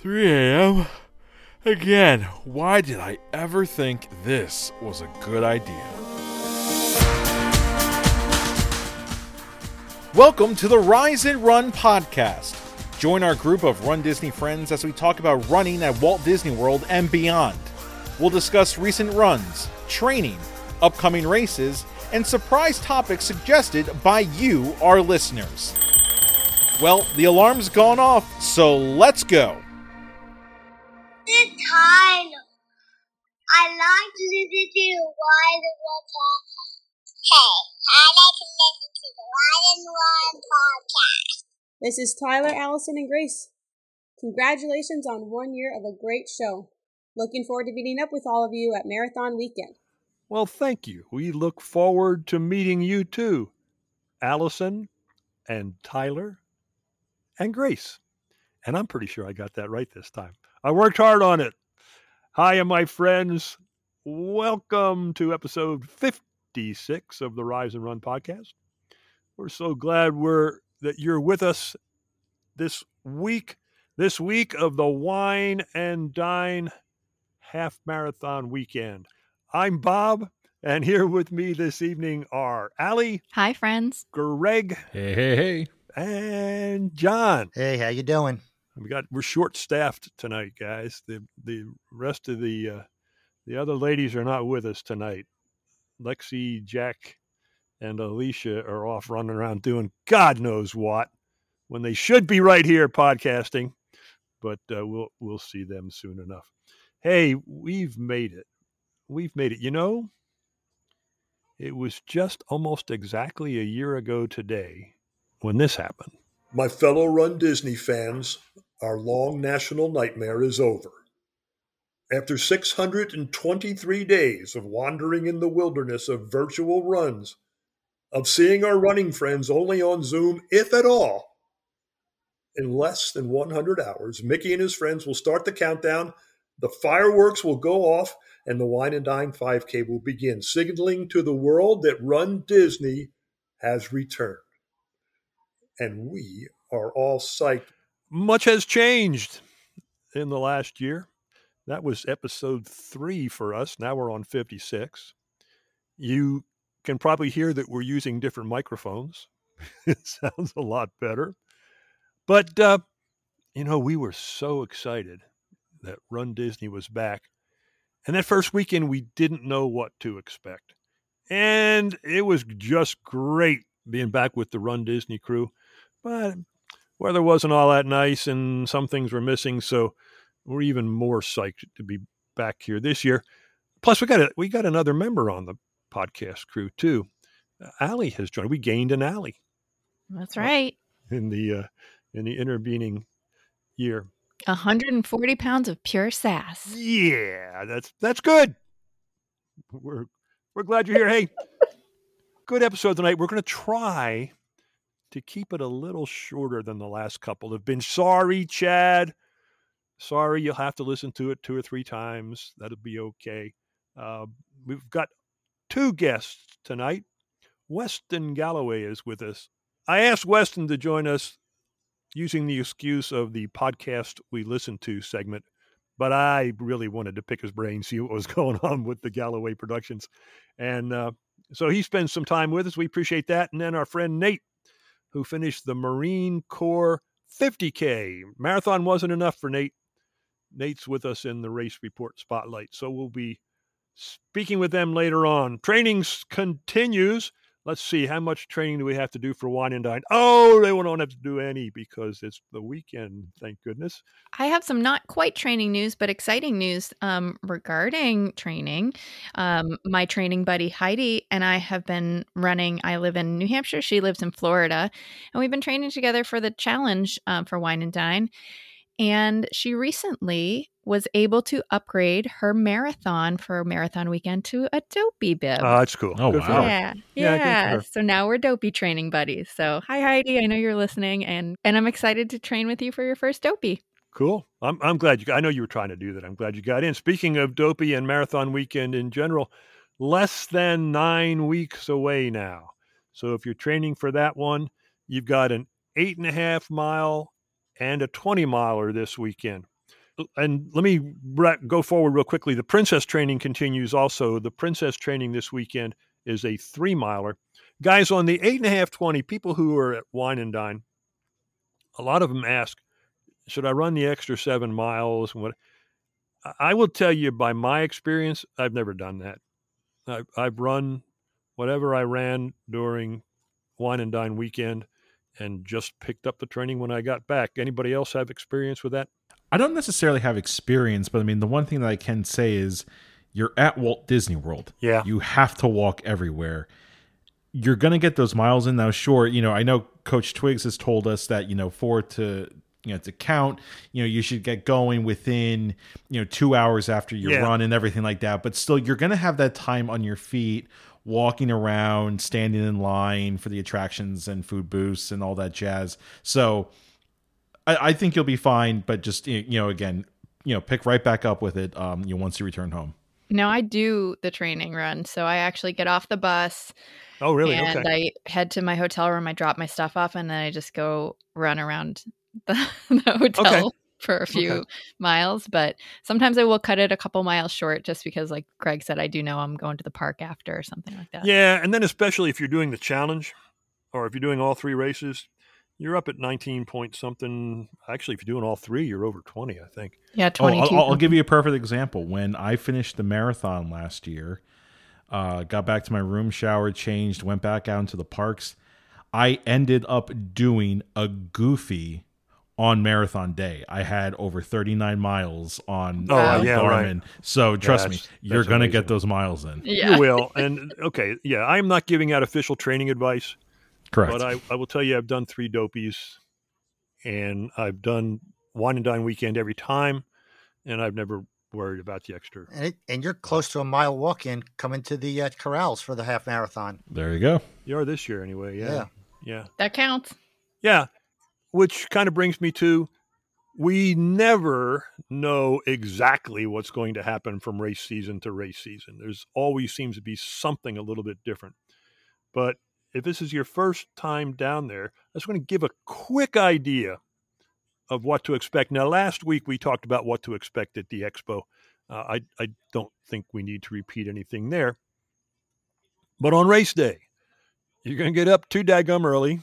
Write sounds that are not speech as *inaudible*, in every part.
3 a.m. Again, why did I ever think this was a good idea? Welcome to the Rise and Run podcast. Join our group of Run Disney friends as we talk about running at Walt Disney World and beyond. We'll discuss recent runs, training, upcoming races, and surprise topics suggested by you, our listeners. Well, the alarm's gone off, so let's go. It's time. I like to listen to Why the One podcast. Hey, I like to listen to the Why the One podcast. This is Tyler, Allison, and Grace. Congratulations on one year of a great show. Looking forward to meeting up with all of you at Marathon Weekend. Well, thank you. We look forward to meeting you too, Allison and Tyler and Grace. And I'm pretty sure I got that right this time. I worked hard on it. Hi, my friends. Welcome to episode 56 of the Rise and Run podcast. We're so glad we're that you're with us this week, this week of the Wine and Dine half marathon weekend. I'm Bob, and here with me this evening are Allie, Hi, friends. Greg, Hey, hey, hey. and John. Hey, how you doing? We got we're short staffed tonight, guys. The the rest of the uh, the other ladies are not with us tonight. Lexi, Jack, and Alicia are off running around doing God knows what when they should be right here podcasting. But uh, we'll we'll see them soon enough. Hey, we've made it. We've made it. You know, it was just almost exactly a year ago today when this happened. My fellow Run Disney fans, our long national nightmare is over. After 623 days of wandering in the wilderness of virtual runs, of seeing our running friends only on Zoom, if at all, in less than 100 hours, Mickey and his friends will start the countdown, the fireworks will go off, and the Wine and Dine 5K will begin, signaling to the world that Run Disney has returned. And we are all psyched much has changed in the last year. That was episode three for us. Now we're on 56. You can probably hear that we're using different microphones. *laughs* it sounds a lot better. But, uh, you know, we were so excited that Run Disney was back. And that first weekend, we didn't know what to expect. And it was just great being back with the Run Disney crew. But weather wasn't all that nice and some things were missing so we're even more psyched to be back here this year. Plus we got a, we got another member on the podcast crew too. Uh, Allie has joined. We gained an Allie. That's right. in the uh, in the intervening year. 140 pounds of pure sass. yeah that's that's good. We're we're glad you're here. Hey good episode tonight. We're going to try to keep it a little shorter than the last couple have been. Sorry, Chad. Sorry, you'll have to listen to it two or three times. That'll be okay. Uh, we've got two guests tonight. Weston Galloway is with us. I asked Weston to join us using the excuse of the podcast we listened to segment, but I really wanted to pick his brain, see what was *laughs* going on with the Galloway Productions. And uh, so he spends some time with us. We appreciate that. And then our friend Nate who finished the Marine Corps 50K. Marathon wasn't enough for Nate. Nate's with us in the race report spotlight. So we'll be speaking with them later on. Training continues. Let's see, how much training do we have to do for Wine and Dine? Oh, they won't have to do any because it's the weekend, thank goodness. I have some not quite training news, but exciting news um, regarding training. Um, my training buddy Heidi and I have been running. I live in New Hampshire. She lives in Florida. And we've been training together for the challenge um, for Wine and Dine. And she recently was able to upgrade her marathon for marathon weekend to a dopey bib. Oh, that's cool. Oh, Good wow. Yeah, Yeah, yeah. So now we're dopey training buddies. So hi Heidi, I know you're listening, and and I'm excited to train with you for your first dopey. Cool. I'm I'm glad you. I know you were trying to do that. I'm glad you got in. Speaking of dopey and marathon weekend in general, less than nine weeks away now. So if you're training for that one, you've got an eight and a half mile and a 20 miler this weekend. and let me go forward real quickly. The princess training continues also. The princess training this weekend is a three miler. Guys, on the eight and a half, 20, people who are at Wine and Dine, a lot of them ask, should I run the extra seven miles? What I will tell you by my experience, I've never done that. I've, I've run whatever I ran during Wine and Dine weekend and just picked up the training when I got back. Anybody else have experience with that? I don't necessarily have experience, but I mean, the one thing that I can say is you're at Walt Disney World. Yeah. You have to walk everywhere. You're going to get those miles in. Now, sure, you know, I know Coach Twiggs has told us that, you know, for to, you know, to count, you know, you should get going within, you know, two hours after your Yeah. run and everything like that. But still, you're going to have that time on your feet, walking around, standing in line for the attractions and food booths and all that jazz. So, I, I think you'll be fine, but just you know, again, you know, pick right back up with it. Um, you know, once you return home. No, I do the training run. So I actually get off the bus Oh, really? and okay. I head to my hotel room. I drop my stuff off and then I just go run around *laughs* the, the hotel for a few Okay. miles. But sometimes I will cut it a couple miles short just because, like Greg said, I do know I'm going to the park after or something like that. yeah. And then, especially if you're doing the challenge or if you're doing all three races, you're up at 19 point something. Actually, if you're doing all three, you're over 20, I think. Yeah, Oh, I'll, I'll give you a perfect example. When I finished the marathon last year, uh, got back to my room, showered, changed, went back out into the parks. I ended up doing a goofy on marathon day. I had over 39 miles on Oh, uh, yeah, Garmin. right. So trust me, that's- you're going to get those miles in. yeah. You will. And okay, yeah, I'm not giving out official training advice, Correct. but I, I will tell you I've done three dopies and I've done wine and dine weekend every time, and I've never worried about the extra. And, it, and you're close to a mile walk in coming to the uh, corrals for the half marathon. there you go. You are this year anyway. Yeah. Yeah. Yeah. That counts. Yeah. Which kind of brings me to we never know exactly what's going to happen from race season to race season. There's always seems to be something a little bit different. But if this is your first time down there, I just want to give a quick idea of what to expect. Now, last week we talked about what to expect at the expo. Uh, I, I don't think we need to repeat anything there. But on race day, you're going to get up too daggum early.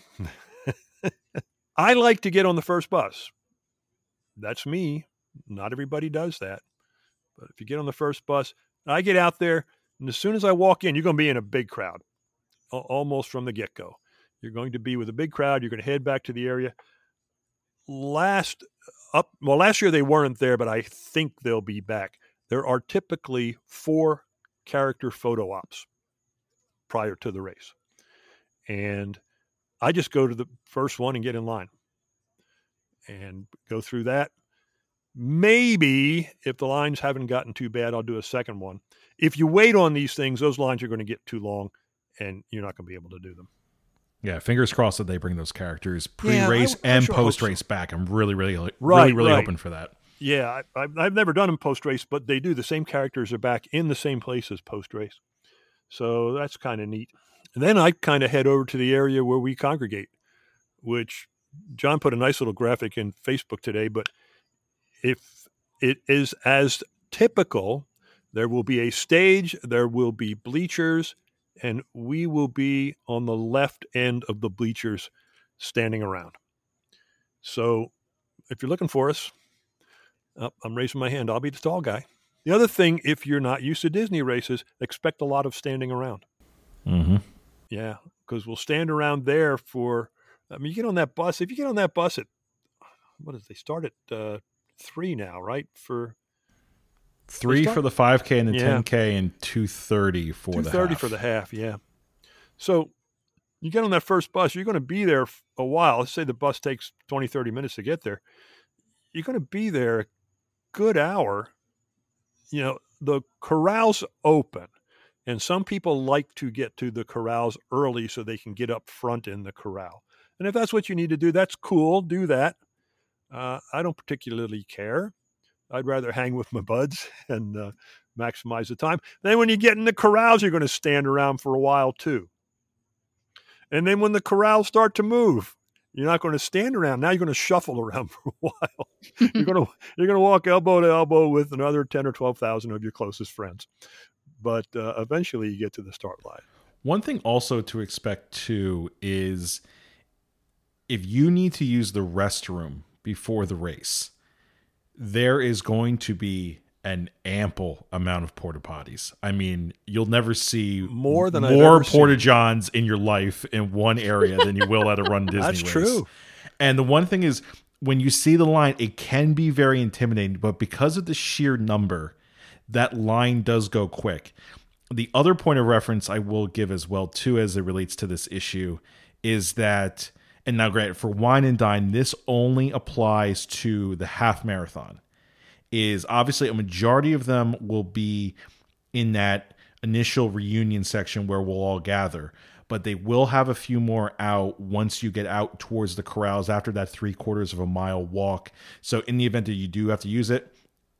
*laughs* I like to get on the first bus. That's me. Not everybody does that. But if you get on the first bus, I get out there, and as soon as I walk in, you're going to be in a big crowd almost from the get go. You're going to be with a big crowd. You're going to head back to the area. Last up, well, last year they weren't there, but I think they'll be back. There are typically four character photo ops prior to the race. And I just go to the first one and get in line and go through that. Maybe if the lines haven't gotten too bad, I'll do a second one. If you wait on these things, those lines are going to get too long and you're not going to be able to do them. Yeah, fingers crossed that they bring those characters pre-race I and sure post-race back. I'm really, really, really, Right, really right. hoping for that. Yeah, I, I've, I've never done them post race, but they do. The same characters are back in the same place as post race. So that's kind of neat. And then I kind of head over to the area where we congregate, which John put a nice little graphic in Facebook today. But if it is as typical, there will be a stage, there will be bleachers, and we will be on the left end of the bleachers standing around. So if you're looking for us, Oh, I'm raising my hand. I'll be the tall guy. The other thing, if you're not used to Disney races, expect a lot of standing around. Mm-hmm. Yeah, because we'll stand around there for. I mean, you get on that bus. If you get on that bus at what is they start at uh, three now, right? For Three start- for the 5K and the Yeah. 10K and 230 for two the thirty half. for the half. Yeah. So you get on that first bus. You're going to be there a while. Let's say the bus takes 20, 30 minutes to get there. You're going to be there a good hour. You know, the corrals open, and some people like to get to the corrals early so they can get up front in the corral. And if that's what you need to do, that's cool. Do that. Uh, I don't particularly care. I'd rather hang with my buds *laughs* and uh, maximize the time. Then when you get in the corrals, you're going to stand around for a while too. And then when the corrals start to move, You're not going to stand around. Now you're going to shuffle *laughs* around for a while. you're going *laughs* to you're going to walk elbow to elbow with another ten or twelve thousand of your closest friends, but uh, eventually you get to the start line. One thing also to expect too is if you need to use the restroom before the race, there is going to be an ample amount of porta potties. I mean, you'll never see More than more porta johns in your life in one area than you will at a Run *laughs* Disney. That's race. true. And the one thing is, when you see the line, it can be very intimidating, but because of the sheer number, that line does go quick. The other point of reference I will give as well, too, as it relates to this issue, is that, and now granted, for Wine and Dine, this only applies to the half marathon. Is obviously a majority of them will be in that initial reunion section where we'll all gather but they will have a few more out once you get out towards the corrals after that three quarters of a mile walk so in the event that you do have to use it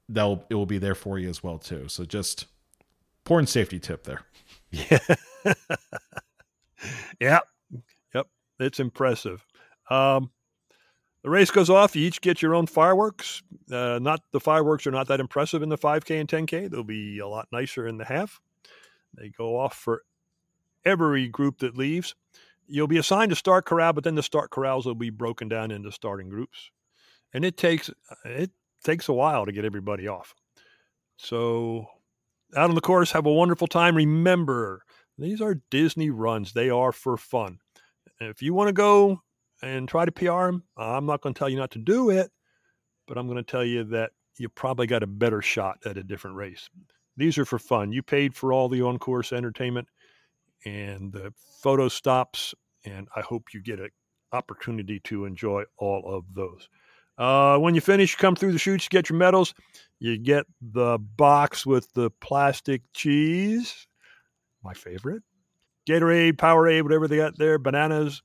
they'll it will be there for you as well too so just important safety tip there Yeah. *laughs* yeah. Yep. It's impressive. Um, the race goes off. You each get your own fireworks. Uh, not the fireworks are not that impressive in the 5K and 10K. They'll be a lot nicer in the half. They go off for every group that leaves. You'll be assigned to start corral, but then the start corrals will be broken down into starting groups, and it takes it takes a while to get everybody off. So, out on the course, have a wonderful time. Remember, these are Disney runs; they are for fun. If you want to go and try to PR them, I'm not going to tell you not to do it, but I'm going to tell you that you probably got a better shot at a different race. These are for fun. You paid for all the on course entertainment and the photo stops, and I hope you get an opportunity to enjoy all of those. Uh, when you finish, you come through the chutes, to get your medals. You get the box with the plastic cheese, my favorite. Gatorade, Powerade, whatever they got there, bananas.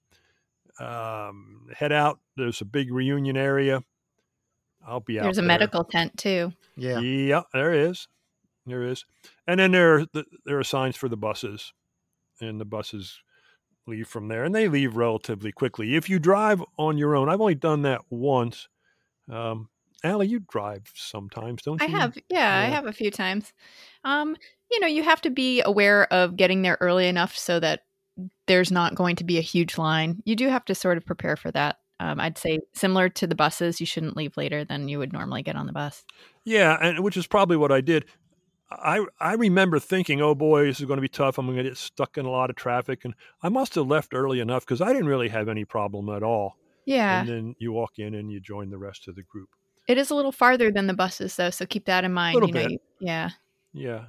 Um, head out. There's a big reunion area. I'll be out. There's a there. medical tent too. Yeah. Yeah, there is. There is. And then there are, there are signs for the buses, and the buses leave from there, and they leave relatively quickly. If you drive on your own, I've only done that once. Um, Allie, you drive sometimes, don't you? I have, yeah, I have a few times. Um, you know, you have to be aware of getting there early enough so that there's not going to be a huge line. You do have to sort of prepare for that. Um, I'd say similar to the buses, you shouldn't leave later than you would normally get on the bus. Yeah, and which is probably what I did. I I remember thinking, "Oh boy, this is going to be tough. I'm going to get stuck in a lot of traffic." And I must have left early enough because I didn't really have any problem at all. Yeah, And then you walk in and you join the rest of the group. it is a little farther than the buses, though, so keep that in mind. Little you know, you- yeah, Yeah.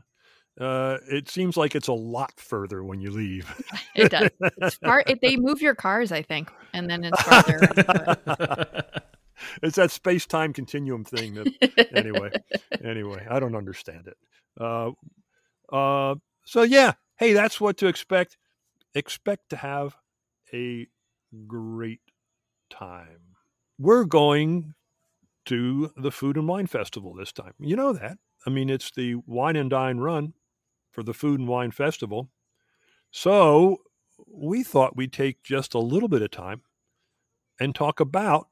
Uh, it seems like it's a lot further when you leave. *laughs* it does. It's far. It, they move your cars, I think, and then it's farther. *laughs* it's that space time continuum thing that anyway *laughs* anyway i don't understand it uh, uh, so yeah hey that's what to expect expect to have a great time. We're going to the food and wine festival this time. You know that. I mean it's the wine and dine run for the food and wine festival. So we thought we'd take just a little bit of time and talk about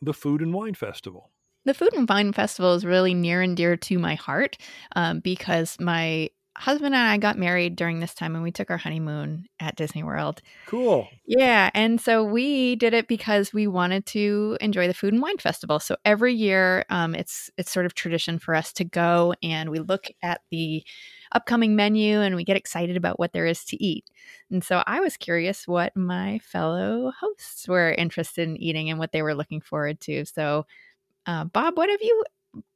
the Food and Wine Festival. The Food and Wine Festival is really near and dear to my heart um, because my husband and I got married during this time and we took our honeymoon at Disney World. Cool. Yeah, and so we did it because we wanted to enjoy the Food and Wine Festival. So every year, um, it's it's sort of tradition for us to go and we look at the upcoming menu and we get excited about what there is to eat. And so I was curious what my fellow hosts were interested in eating and what they were looking forward to. So, uh, Bob, what have you?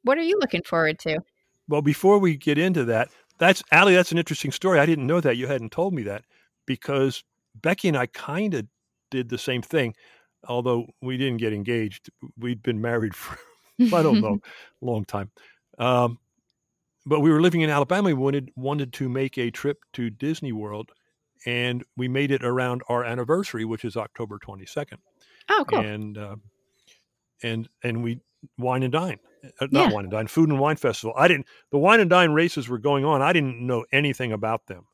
What are you looking forward to? Well, before we get into that, that's Allie. That's an interesting story. I didn't know that. You hadn't told me that because Becky and I kind of did the same thing, although we didn't get engaged. We'd been married *laughs* for I don't know, *laughs* a long time. Um, but we were living in Alabama. We wanted wanted to make a trip to Disney World, and we made it around our anniversary, which is October twenty second. oh, cool. and uh, and and we wine and dine, not Yeah. wine and dine, food and wine festival. I didn't. The wine and dine races were going on. I didn't know anything about them.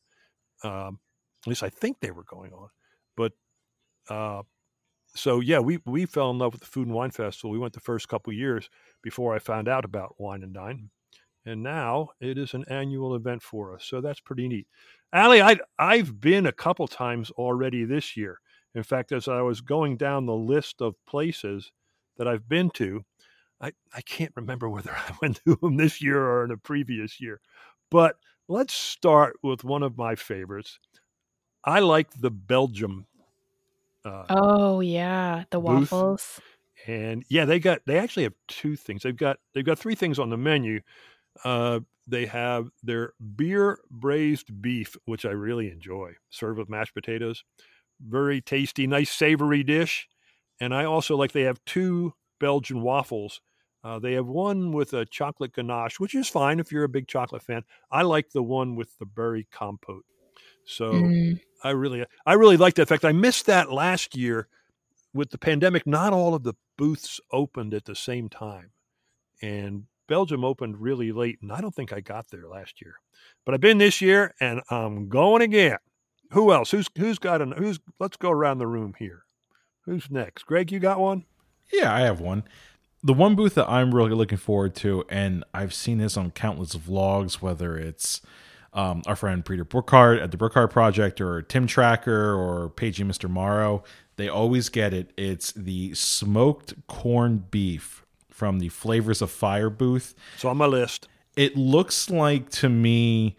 Um, at least I think they were going on, but uh, so yeah, we we fell in love with the Food and Wine Festival. We went the first couple years before I found out about Wine and Dine, and now it is an annual event for us. So that's pretty neat. Allie, I I've been a couple times already this year. In fact, as I was going down the list of places that I've been to, I, I can't remember whether *laughs* I went to them this year or in a previous year. But let's start with one of my favorites. I like the Belgium. Uh, Oh yeah, the Booth. waffles. and yeah, they got they actually have two things. They've got they've got three things on the menu. Uh, they have their beer braised beef, which I really enjoy, served with mashed potatoes. Very tasty, nice savory dish. And I also like they have two Belgian waffles. Uh, they have one with a chocolate ganache, which is fine if you're a big chocolate fan. I like the one with the berry compote. So Mm. I really, I really like that. In fact, I missed that last year with the pandemic. Not all of the booths opened at the same time, and Belgium opened really late, and I don't think I got there last year. But I've been this year, and I'm going again. Who else? Who's who's got an who's? Let's go around the room here. Who's next? Greg, you got one? Yeah, I have one. The one booth that I'm really looking forward to, and I've seen this on countless vlogs, whether it's um, our friend Peter Burkhardt at the Burkhardt Project or Tim Tracker or Paging Mr. Morrow, they always get it. It's the smoked corned beef from the Flavors of Fire booth. It's on my list. It looks like to me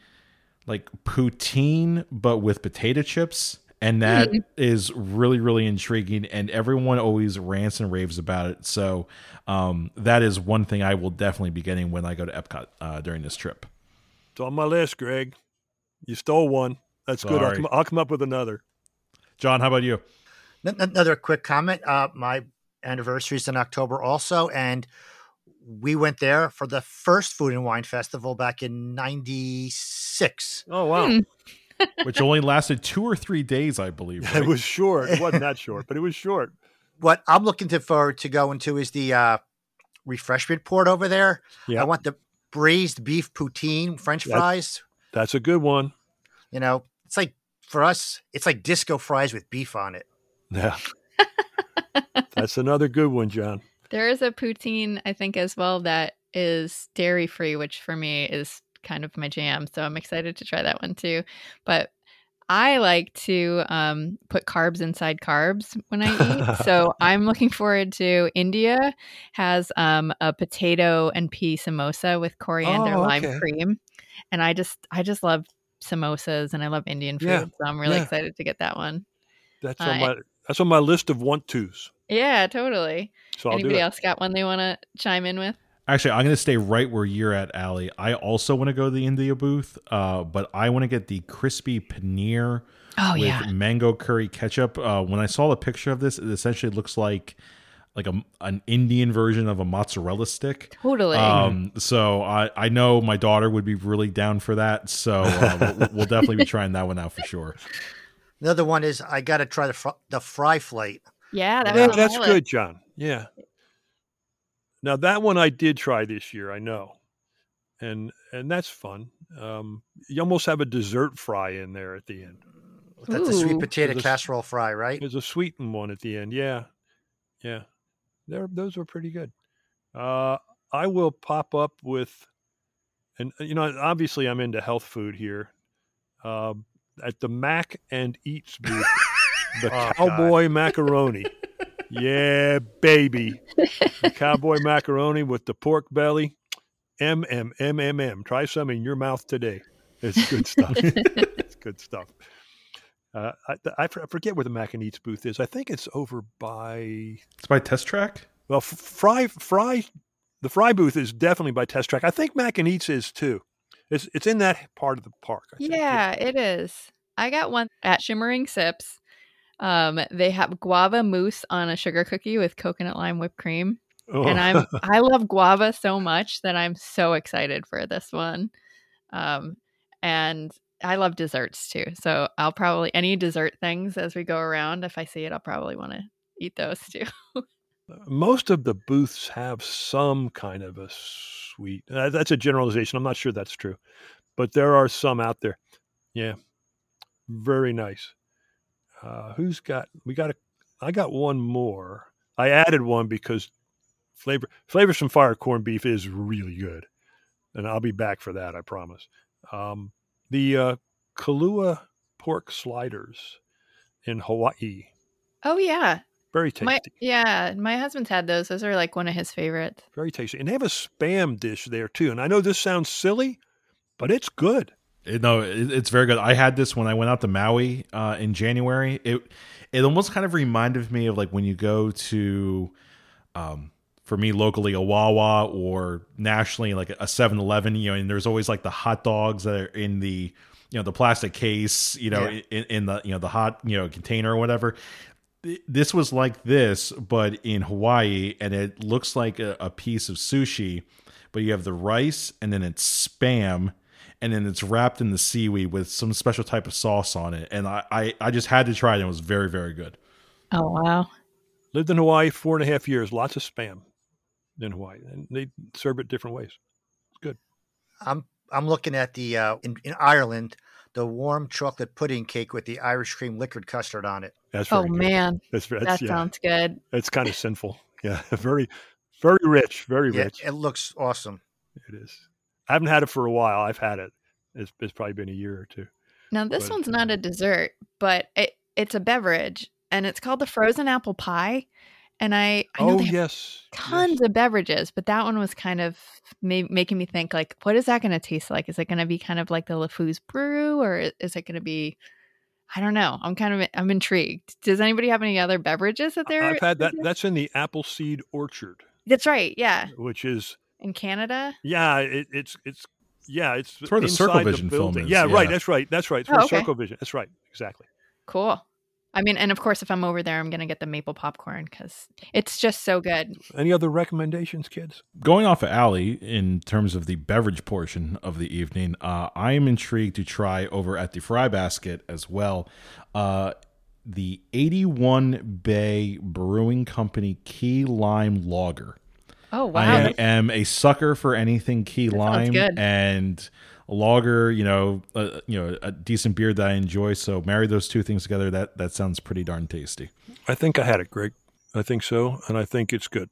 like poutine, but with potato chips. And that is really, really intriguing. And everyone always rants and raves about it. So um, that is one thing I will definitely be getting when I go to Epcot uh, during this trip. It's on my list, Greg. You stole one. That's good. I'll come, I'll come up with another. John, how about you? N- Another quick comment. Uh, my anniversary is in October also, and we went there for the first Food and Wine Festival back in '96. Oh wow, Hmm. Which only lasted two or three days, I believe. *laughs* it was short. It wasn't that short, but it was short. What I'm looking to forward to going to is the uh, refreshment port over there. Yeah. I want the braised beef poutine, French That- fries. That's a good one. You know, it's like for us, it's like disco fries with beef on it. Yeah. *laughs* That's another good one, John. There is a poutine, I think, as well that is dairy free, which for me is kind of my jam. So I'm excited to try that one too. But I like to um, put carbs inside carbs when I eat. *laughs* so I'm looking forward to India has um, a potato and pea samosa with coriander Oh, lime okay. cream, and I just I just love samosas and I love Indian food. Yeah, So I'm really yeah. excited to get that one. That's Uh, on my that's on my list of want tos. Yeah, totally. So I'll Anybody else got one they want to chime in with? Actually, I'm going to stay right where you're at, Allie. I also want to go to the India booth, uh, but I want to get the crispy paneer Oh with yeah. mango curry ketchup. Uh, when I saw the picture of this, it essentially looks like like a, an Indian version of a mozzarella stick. Totally. Um, so I, I know my daughter would be really down for that. So uh, we'll, we'll *laughs* definitely be trying that one out for sure. Another one is I got to try the fr- the fry flight. yeah, that Yeah, that's good. John. Yeah. Now that one I did try this year, I know, and and that's fun. Um, you almost have a dessert fry in there at the end. That's a sweet potato There's a- casserole fry, right? There's a sweetened one at the end. Yeah, yeah. There, those were pretty good. Uh, I will pop up with, and you know, obviously I'm into health food here. Uh, at the Mac and Eats booth, *laughs* the Oh, cowboy macaroni. *laughs* Yeah, baby. The cowboy macaroni with the pork belly. M M M M M. Try some in your mouth today. It's good stuff. *laughs* it's good stuff. Uh, I, I f- I forget where the Mac and Eats booth is. I think it's over by It's by Test Track. well, Fry Fry. The Fry booth is definitely by Test Track. I think Mac and Eats is too. It's it's in that part of the park. I think. Yeah, it is. I got one at Shimmering Sips. Um, they have guava mousse on a sugar cookie with coconut lime whipped cream, Oh. and I'm *laughs* I love guava so much that I'm so excited for this one. Um, and I love desserts too, so I'll probably any dessert things as we go around. If I see it, I'll probably want to eat those too. *laughs* most of the booths have some kind of a sweet. Uh, that's a generalization. I'm not sure that's true, but there are some out there. Yeah, very nice. Uh, who's got? We got a. I got one more. I added one because flavor flavors from fire corned beef is really good, and I'll be back for that. I promise. Um, the uh, Kalua pork sliders in Hawaii, Oh yeah, very tasty. my yeah, my husband's had those. Those are like one of his favorites. very tasty. And they have a spam dish there too. And I know this sounds silly, but it's good. It- no, it, it's very good. I had this when I went out to Maui uh, in January. It it almost kind of reminded me of like when you go to, um, for me locally, a Wawa or nationally like a 7-Eleven, You know, and there's always like the hot dogs that are in the you know the plastic case, you know, Yeah. in, in the you know the hot you know container or whatever. This was like this, but in Hawaii, and it looks like a, a piece of sushi, but you have the rice and then it's spam and then it's wrapped in the seaweed with some special type of sauce on it. And I, I, I just had to try it. and It was very, very good. Oh wow. Lived in Hawaii four and a half years. Lots of spam in Hawaii, and they serve it different ways. Good. I'm I'm looking at the uh, in, in Ireland the warm chocolate pudding cake with the Irish cream liquid custard on it. That's Oh good. man, That's, that's that yeah. sounds good. It's kind of sinful. Yeah, *laughs* very, very rich. Very Yeah, rich. it looks awesome. It is. I haven't had it for a while. I've had it. It's, it's probably been a year or two. Now this But, one's not uh, a dessert, but it it's a beverage, and it's called the frozen apple pie. And I I know oh yes, tons yes. of beverages, but that one was kind of ma- making me think like, what is that going to taste like? Is it going to be kind of like the LeFou's brew, or is it going to be? I don't know. I'm kind of I'm intrigued. Does anybody have any other beverages that they're? I've had that. That's in the Appleseed Orchard, That's right. Yeah, which is in Canada. yeah. It, it's it's yeah. It's, It's where the inside Circle Vision film is, Yeah, right. That's right. That's right. It's Oh, where okay. Circle Vision. That's right. Exactly. Cool. I mean, and of course, if I'm over there, I'm going to get the maple popcorn because it's just so good. Any other recommendations, kids? Going off of Allie in terms of the beverage portion of the evening, uh, I am intrigued to try over at the Fry Basket as well. Uh, the 81 Bay Brewing Company Key Lime Lager. Oh wow. I that's- am a sucker for anything key That lime good. and a lager. You know, uh, you know, a decent beer that I enjoy. So marry those two things together. That that sounds pretty darn tasty. I think I had it, Greg. I think so, and I think it's good.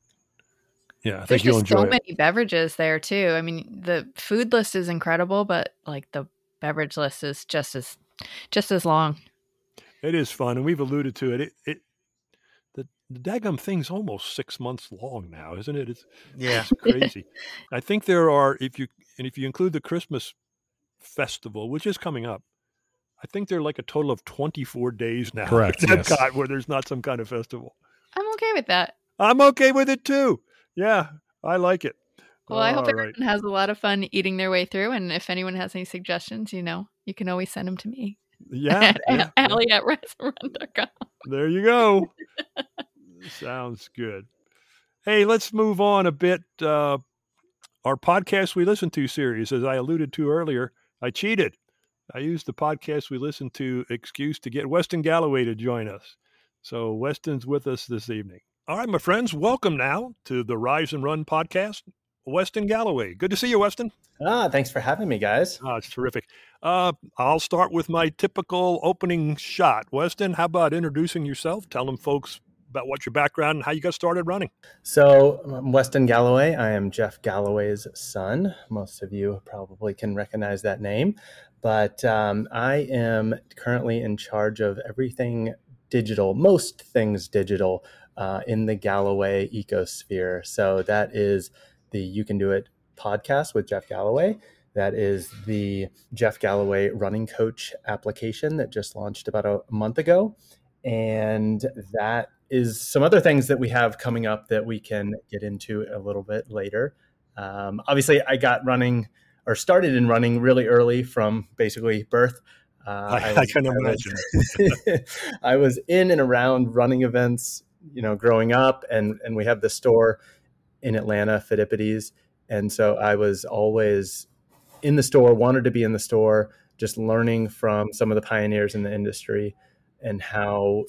Yeah, I There's think you'll just enjoy so it. many beverages there too. I mean, the food list is incredible, but like the beverage list is just as just as long. It is fun, and we've alluded to it. It, it the the daggum thing's almost six months long now, isn't it? It's Yeah. it's *laughs* crazy. I think there are if you and if you include the Christmas festival, which is coming up, I think there are like a total of twenty four days now. *laughs* Correct, at yes. Epcot where there's not some kind of festival. I'm okay with that. I'm okay with it too. Yeah, I like it. Well, I hope All right. everyone has a lot of fun eating their way through. And if anyone has any suggestions, you know, you can always send them to me Yeah, *laughs* at yeah, yeah. Allie at restaurant.com. There you go. Sounds good. Hey, let's move on a bit. Uh, our podcast we listen to series, as I alluded to earlier, I cheated. I used the podcast we listen to excuse to get Weston Galloway to join us. So Weston's with us this evening. All right, my friends, welcome now to the Rise and Run podcast. Weston Galloway. Good to see you, Weston. Ah, thanks for having me, guys. Oh, it's terrific. Uh, I'll start with my typical opening shot. Weston, how about introducing yourself? Tell them folks about what your background and how you got started running. So, I'm Weston Galloway. I am Jeff Galloway's son. Most of you probably can recognize that name. But um, I am currently in charge of everything digital, most things digital uh, in the Galloway ecosphere. So, that is the You Can Do It podcast with Jeff Galloway. That is the Jeff Galloway running coach application that just launched about a month ago. And that is some other things that we have coming up that we can get into a little bit later. Um, obviously, I got running or started in running really early from basically birth. Uh, I, I can imagine. was, *laughs* I was in and around running events, you know, growing up, and and we have the store in Atlanta, Phidippides, and so I was always in the store, wanted to be in the store, just learning from some of the pioneers in the industry and how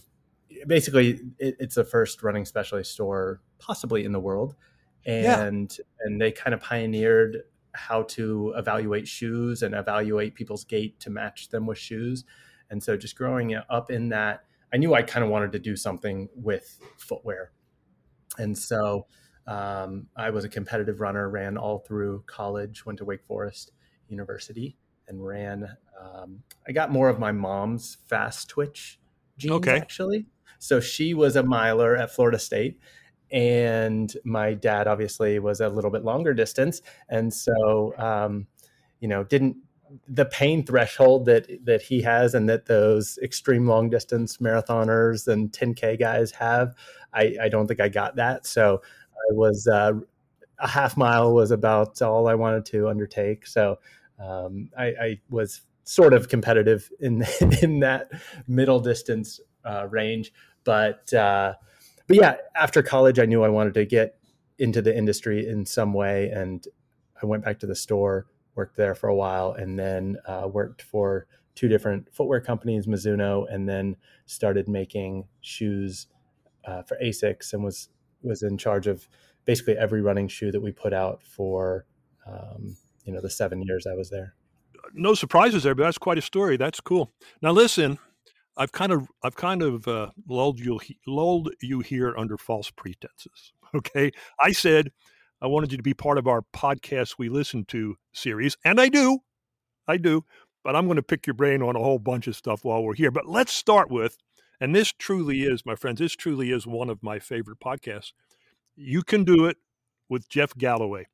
basically it, it's the first running specialty store possibly in the world Yeah. and and they kind of pioneered how to evaluate shoes and evaluate people's gait to match them with shoes and so just growing up in that I knew I kind of wanted to do something with footwear. And so um, I was a competitive runner, ran all through college, went to Wake Forest University, and ran. Um, I got more of my mom's fast twitch genes, Okay. actually. So she was a miler at Florida State. And my dad obviously was a little bit longer distance. And so, um, you know, didn't the pain threshold that that he has and that those extreme long distance marathoners and 10k guys have i i don't think i got that so i was uh, a half mile was about all i wanted to undertake so um, I, I was sort of competitive in *laughs* in that middle distance uh, range but uh, but yeah after college i knew i wanted to get into the industry in some way and i went back to the store worked there for a while and then uh, worked for two different footwear companies mizuno and then started making shoes uh, for asics and was was in charge of basically every running shoe that we put out for um, you know the seven years i was there no surprises there, but that's quite a story. That's cool. Now listen, I've kind of I've kind of uh, lulled you lulled you here under false pretenses. *laughs* Okay, I said I wanted you to be part of our podcast we listen to series, and I do, I do. But I'm going to pick your brain on a whole bunch of stuff while we're here. But let's start with, and this truly is, my friends, this truly is one of my favorite podcasts. You can do it with Jeff Galloway.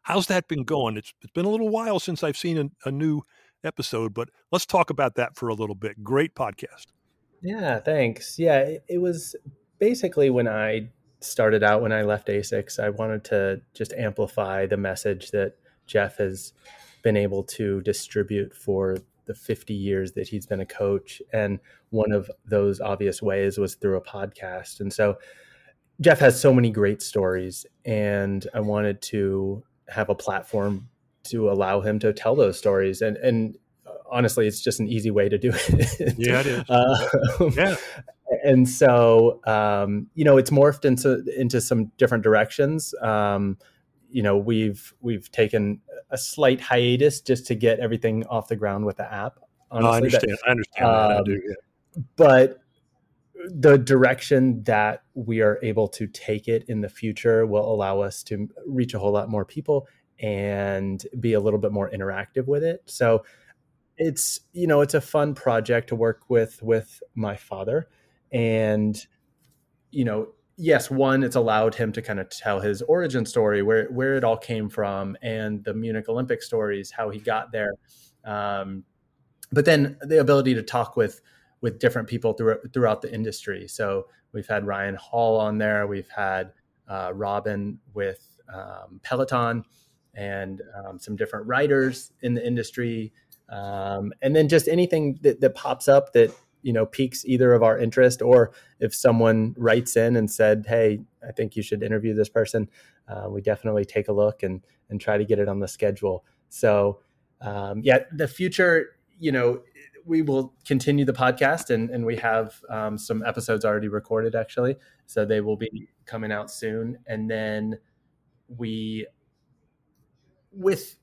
How's that been going? It's it's been a little while since I've seen a, a new episode, but let's talk about that for a little bit. Great podcast. Yeah, thanks. Yeah, it, it was basically when I started out when I left ASICS, I wanted to just amplify the message that Jeff has been able to distribute for the 50 years that he's been a coach. And one of those obvious ways was through a podcast. And so Jeff has so many great stories, and I wanted to have a platform to allow him to tell those stories. And, and honestly, it's just an easy way to do *laughs* it. Yeah, it is. Uh, Yeah. *laughs* and so um, you know it's morphed into into some different directions um, you know we've we've taken a slight hiatus just to get everything off the ground with the app I honestly, but- understand. I understand that. I um, do. Yeah. but the direction that we are able to take it in the future will allow us to reach a whole lot more people and be a little bit more interactive with it. So it's you know it's a fun project to work with with my father. And you know yes one it's allowed him to kind of tell his origin story where where it all came from and the munich olympic stories how he got there. Um, but then the ability to talk with with different people throughout, throughout the industry. So we've had ryan hall on there. We've had uh, robin with um, peloton and um, some different writers in the industry um, and then just anything that, that pops up that you know piques either of our interest or if someone writes in and said hey i think you should interview this person uh, we definitely take a look and and try to get it on the schedule. So um, yeah the future you know we will continue the podcast and, and we have um, some episodes already recorded actually. So they will be coming out soon. And then we with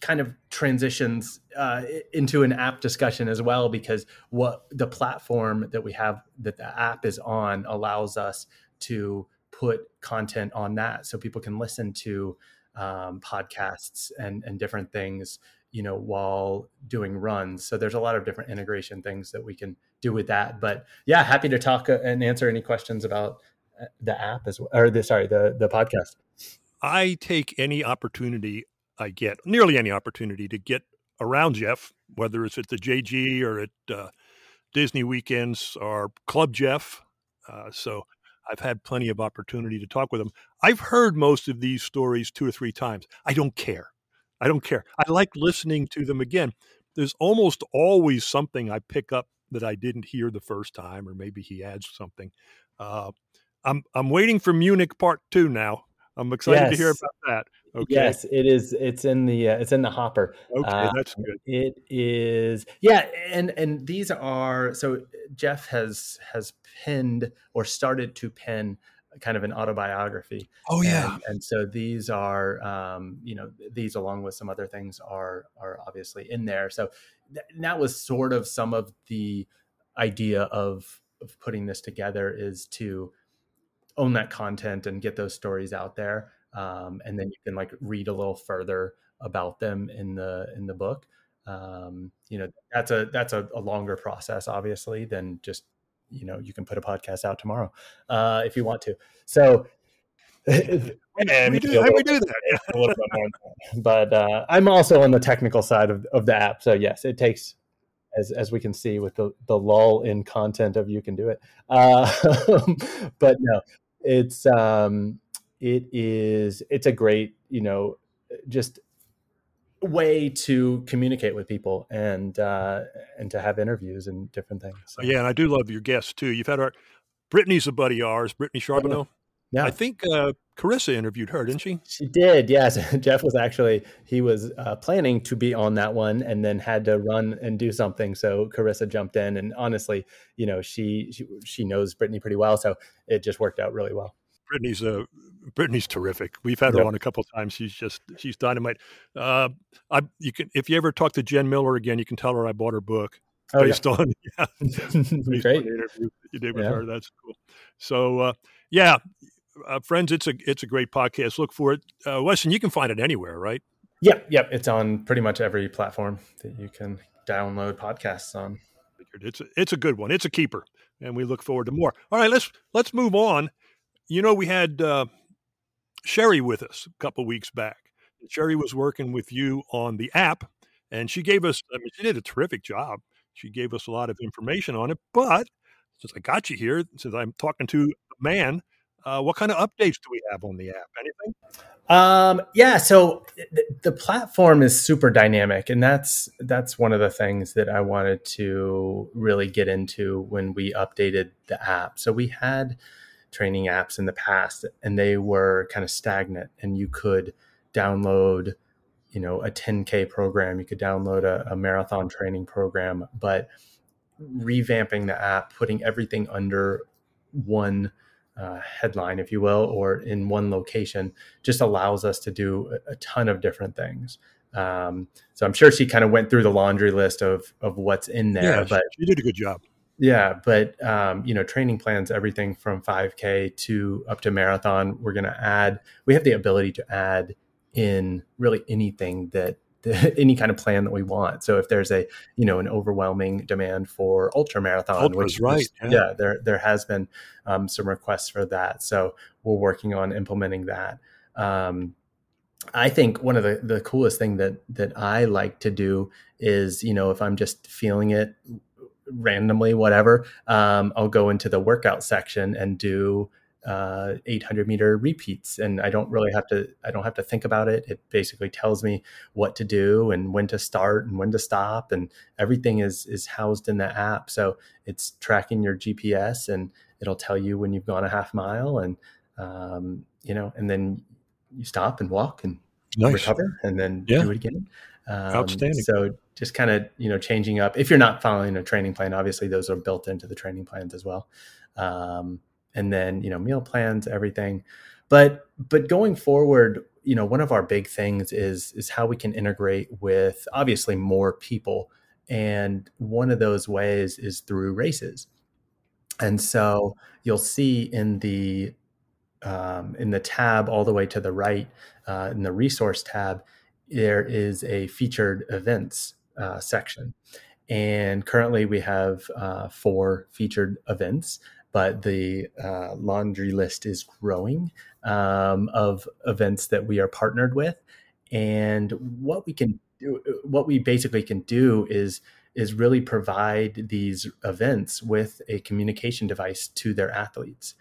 kind of transitions uh, into an app discussion as well because what the platform that we have that the app is on allows us to put content on that. So people can listen to um, podcasts and and different things you know while doing runs. So there's a lot of different integration things that we can do with that. But yeah happy to talk uh, and answer any questions about uh, the app as well or the sorry the the podcast. I take any opportunity I get, nearly any opportunity to get around Jeff, whether it's at the JG or at uh, Disney weekends or Club Jeff. Uh, so I've had plenty of opportunity to talk with him. I've heard most of these stories two or three times. I don't care. I don't care. I like listening to them again. There's almost always something I pick up that I didn't hear the first time, or maybe he adds something. Uh, I'm I'm waiting for Munich Part Two now. I'm excited to hear about that. Okay. yes it is it's in the uh, it's in the hopper Okay, Uh, that's good. It is, yeah, and and these are so Jeff has has penned or started to pen kind of an autobiography. Oh and, and so these are, um, you know, these along with some other things are are obviously in there. So th- that was sort of some of the idea of of putting this together is to own that content and get those stories out there um, and then you can like read a little further about them in the in the book. Um, you know that's a that's a, a, longer process obviously than just you know you can put a podcast out tomorrow uh, if you want to. So *laughs* and we do, we do that. a little bit more *laughs* but uh, i'm also on the technical side of, of the app so yes it takes as as we can see with the the lull in content of you can do it uh, *laughs* but no it's um it is it's a great you know just way to communicate with people and uh, and to have interviews and different things. So. Yeah, and I do love your guests too. You've had our Brittany's a buddy of ours, Brittany Charbonneau. Yeah, I think uh, Carissa interviewed her, didn't she? She did. Yes, *laughs* Jeff was actually he was uh, planning to be on that one, and then had to run and do something. So Carissa jumped in, and honestly, you know, she she, she knows Brittany pretty well, so it just worked out really well. Brittany's a Brittany's terrific. We've had her yep. on a couple times. She's just she's dynamite. Uh, I you can if you ever talk to Jen Miller again, you can tell her I bought her book oh, based yeah. *laughs* on yeah, *laughs* based Great. on the interview you did with yeah. her. That's cool. So uh, yeah, uh, friends, it's a it's a great podcast. Look for it, uh, Weston. You can find it anywhere, right? Yep, yep. It's on pretty much every platform that you can download podcasts on. It's a, it's a good one. It's a keeper, and we look forward to more. All right, let's let's move on you know, we had uh, Sherry with us a couple weeks back. Sherry was working with you on the app, and she gave us, I mean, she did a terrific job. She gave us a lot of information on it. But since I got you here, since I'm talking to a man, uh, what kind of updates do we have on the app? Anything? Um, yeah, so th- the platform is super dynamic, and that's that's one of the things that I wanted to really get into when we updated the app. So we had training apps in the past and they were kind of stagnant and you could download you know a 10k program you could download a, a marathon training program but revamping the app putting everything under one uh, headline if you will or in one location just allows us to do a, a ton of different things. Um, so i'm sure she kind of went through the laundry list of of what's in there yeah, but she did a good job yeah, but um, you know, training plans, everything from 5K to up to marathon. We're going to add. We have the ability to add in really anything that *laughs* any kind of plan that we want. So if there's a you know an overwhelming demand for ultra marathon, which right, yeah. yeah. there there has been um, some requests for that. So we're working on implementing that. Um, I think one of the, the coolest thing that that I like to do is you know if I'm just feeling it randomly, whatever, um, I'll go into the workout section and do uh, 800 meter repeats, and I don't really have to. I don't have to think about it. It basically tells me what to do and when to start and when to stop, and everything is is housed in the app. So it's tracking your GPS, and it'll tell you when you've gone a half mile, and um, you know, and then you stop and walk and nice. recover, and then yeah. do it again. Um, Outstanding. So just kind of you know changing up. If you're not following a training plan, obviously those are built into the training plans as well. Um, and then you know meal plans, everything. But but going forward, you know one of our big things is is how we can integrate with obviously more people, and one of those ways is through races. And so you'll see in the um, in the tab all the way to the right uh, in the resource tab there is a featured events uh, section. And currently we have uh, four featured events, but the uh, laundry list is growing um, of events that we are partnered with. And what we can do, what we basically can do is is really provide these events with a communication device to their athletes.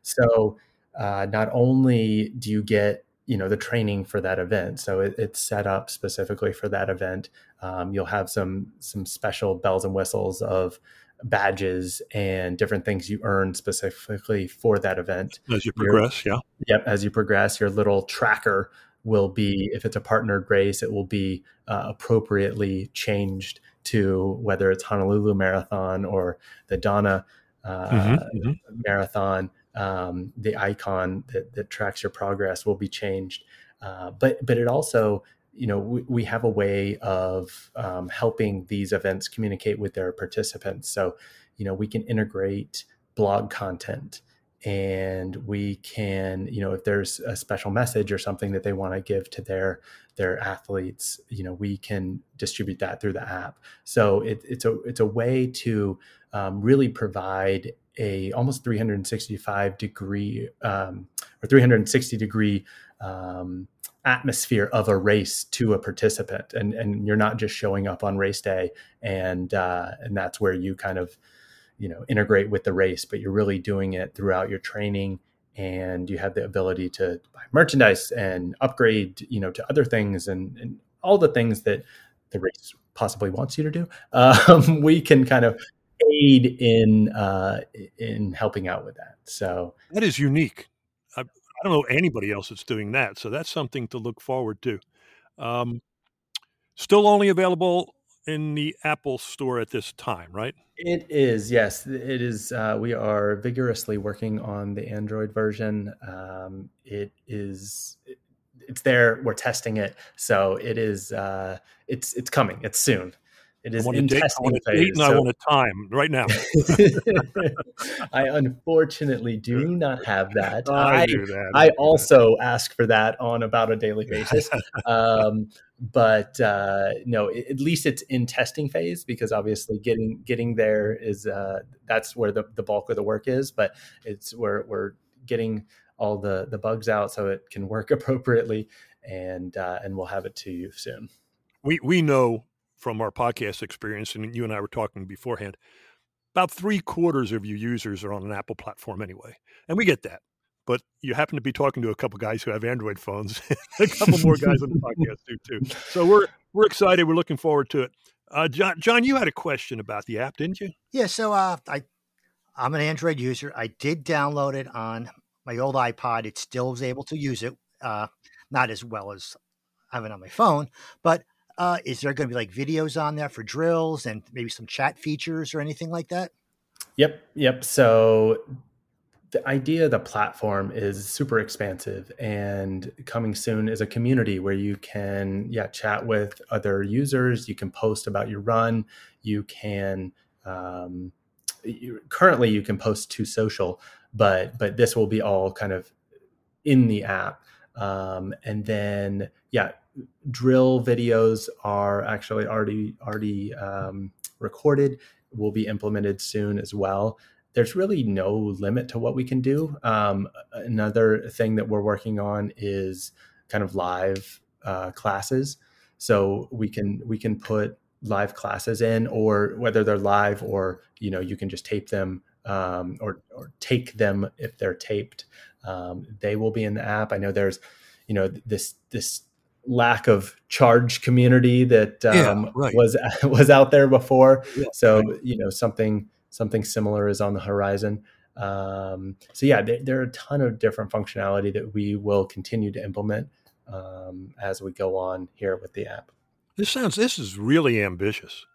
So uh, not only do you get you know the training for that event so it, it's set up specifically for that event um, you'll have some some special bells and whistles of badges and different things you earn specifically for that event as you progress your, yeah yep as you progress your little tracker will be if it's a partnered race it will be uh, appropriately changed to whether it's honolulu marathon or the donna uh, mm-hmm, mm-hmm. marathon um, the icon that, that, tracks your progress will be changed. Uh, but but it also you know, we, we have a way of um, helping these events communicate with their participants. So, you know, we can integrate blog content and we can you know if there's a special message or something that they want to give to their their athletes you know we can distribute that through the app so it, it's a it's a way to um, really provide a almost 365 degree um, or 360 degree um, atmosphere of a race to a participant and and you're not just showing up on race day and uh, and that's where you kind of you know integrate with the race but you're really doing it throughout your training and you have the ability to buy merchandise and upgrade you know to other things and, and all the things that the race possibly wants you to do. *laughs* Um, we can kind of aid in uh, in helping out with that. So that is unique don't know anybody else that's doing that. So that's something to look forward to. Um, still only available in the Apple Store at this time, right? It is, yes. It is. Uh, we are vigorously working on the Android version. Um, it is. It's there. We're testing it, so it is. Uh, it's it's coming. It's soon. It is in date, testing I want phase. and so. I want a time right now. *laughs* I unfortunately do not have that. I, I, do that. I also ask for that on about a daily basis. *laughs* um, but uh, no, at least it's in testing phase because obviously getting getting there is uh, that's where the, the bulk of the work is. But it's where we're getting all the the bugs out so it can work *laughs* appropriately, and uh, and we'll have it to you soon. We we know from our podcast experience, and you and I were talking beforehand, about three quarters of your users are on an Apple platform anyway, and we get that. But you happen to be talking to a couple guys who have Android phones, *laughs* a couple more guys on the podcast do too. So we're we're excited. We're looking forward to it. Uh, John, John, you had a question about the app, didn't you? Yeah. So uh, I I'm an Android user. I did download it on my old iPod. It still was able to use it, uh, not as well as I have it on my phone, but uh, is there going to be like videos on there for drills and maybe some chat features or anything like that? Yep, yep. So the idea the platform is super expansive and coming soon is a community where you can yeah chat with other users you can post about your run you can um, you, currently you can post to social but but this will be all kind of in the app um, and then yeah drill videos are actually already already um, recorded will be implemented soon as well. There's really no limit to what we can do. Um, another thing that we're working on is kind of live uh, classes. So we can we can put live classes in or whether they're live or you know you can just tape them um, or, or take them if they're taped. Um, they will be in the app. I know there's you know this this lack of charge community that um, yeah, right. was *laughs* was out there before. Yeah, so right. you know something something similar is on the horizon. Um, so yeah, there, there, are a ton of different functionality that we will continue to implement um, as we go on here with the app. This sounds this is really ambitious,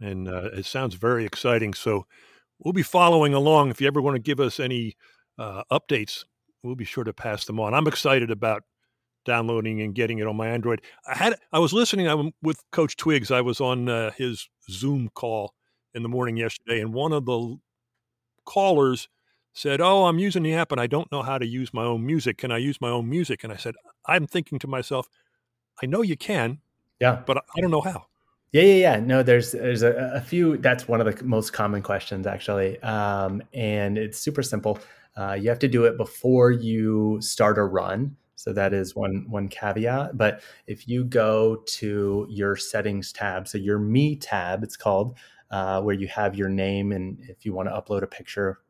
and uh, it sounds very exciting. So we'll be following along. If you ever want to give us any uh, updates, we'll be sure to pass them on. I'm excited about downloading and getting it on my Android. I had I was listening I'm with Coach Twiggs. I was on uh, his Zoom call in the morning yesterday, and one of the callers said, "Oh, I'm using the app and I don't know how to use my own music. Can I use my own music?" And I said, "I'm thinking to myself, I know you can, yeah, but I don't know how." Yeah, yeah, yeah. No, there's there's a, a few. That's one of the most common questions actually, um, and it's super simple. Uh, you have to do it before you start a run. So that is one one caveat. But if you go to your settings tab, so your Me tab, it's called, uh, where you have your name, and if you want to upload a picture,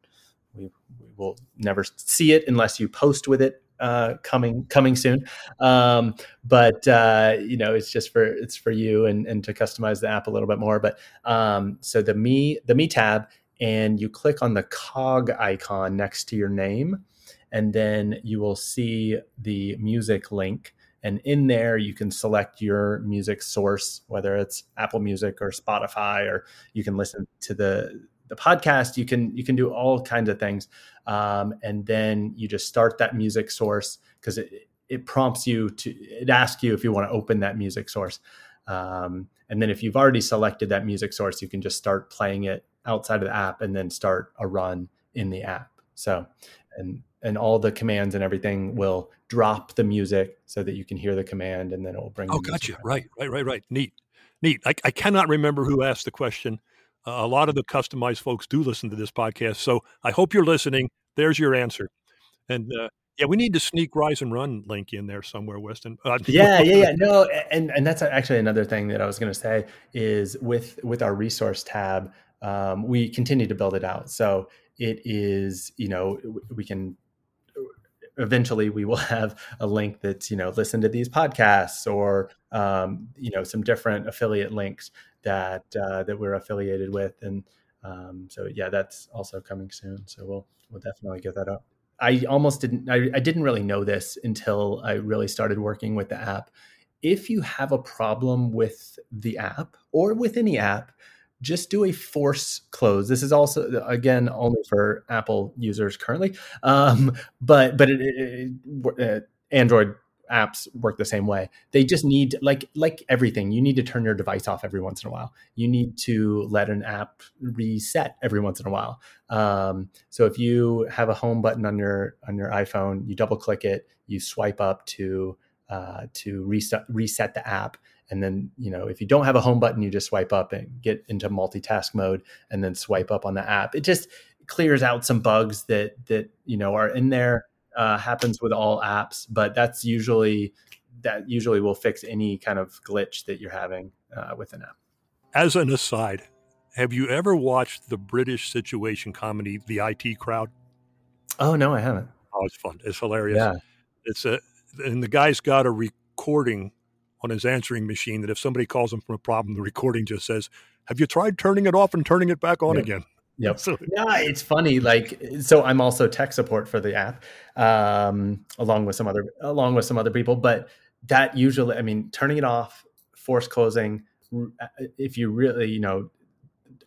we, we will never see it unless you post with it uh, coming coming soon. Um, but uh, you know, it's just for it's for you and and to customize the app a little bit more. But um, so the me the me tab, and you click on the cog icon next to your name and then you will see the music link. And in there you can select your music source whether it's apple music or spotify or you can listen to the the podcast. You can you can do all kinds of things. Um, and then you just start that music source because it it prompts you to it asks you if you want to open that music source. Um, and then if you've already selected that music source you can just start playing it outside of the app and then start a run in the app. So and and all the commands and everything will drop the music so that you can hear the command and then it will bring oh gotcha. right right right right. Neat neat. I, I cannot remember who asked the question. Uh, a lot of the customized folks do listen to this podcast so i hope you're listening. There's your answer. And uh, yeah, we need to sneak Rise and Run link in there somewhere, Weston. Uh, yeah, yeah, yeah. No, and and that's actually another thing that I was going to say is with with our resource tab, um, we continue to build it out. So it is, you know, we can eventually we will *laughs* have a link that's you know listen to these podcasts or um, you know some different affiliate links that uh, that we're affiliated with. And um, so yeah that's also coming soon. So we'll we'll definitely get that up. I almost didn't I, I didn't really know this until I really started working with the app. If you have a problem with the app or with any app, just do a force close. This is also again only for Apple users currently, um, but but it, it, it, uh, Android apps work the same way. They just need like like everything. You need to turn your device off every once in a while. You need to let an app reset every once in a while. Um, so if you have a home button on your on your iPhone, you double click it, you swipe up to uh, to reset reset the app. And then, you know, if you don't have a home button, you just swipe up and get into multitask mode and then swipe up on the app. It just clears out some bugs that that, you know, are in there uh, happens with all apps, but that's usually that usually will fix any kind of glitch that you're having uh, with an app. As an aside, have you ever watched the British situation comedy, The IT Crowd? Oh no, I haven't. Oh, it's fun. It's hilarious. Yeah. It's a and the guy's got a recording on his answering machine that if somebody calls him from a problem, the recording just says, "Have you tried turning it off and turning it back on yeah. again?" Yep. *laughs* So, yeah, it's funny. Like, so I'm also tech support for the app, um, along with some other, along with some other people. But that usually, I mean, turning it off, force closing. Uh, if you really, you know,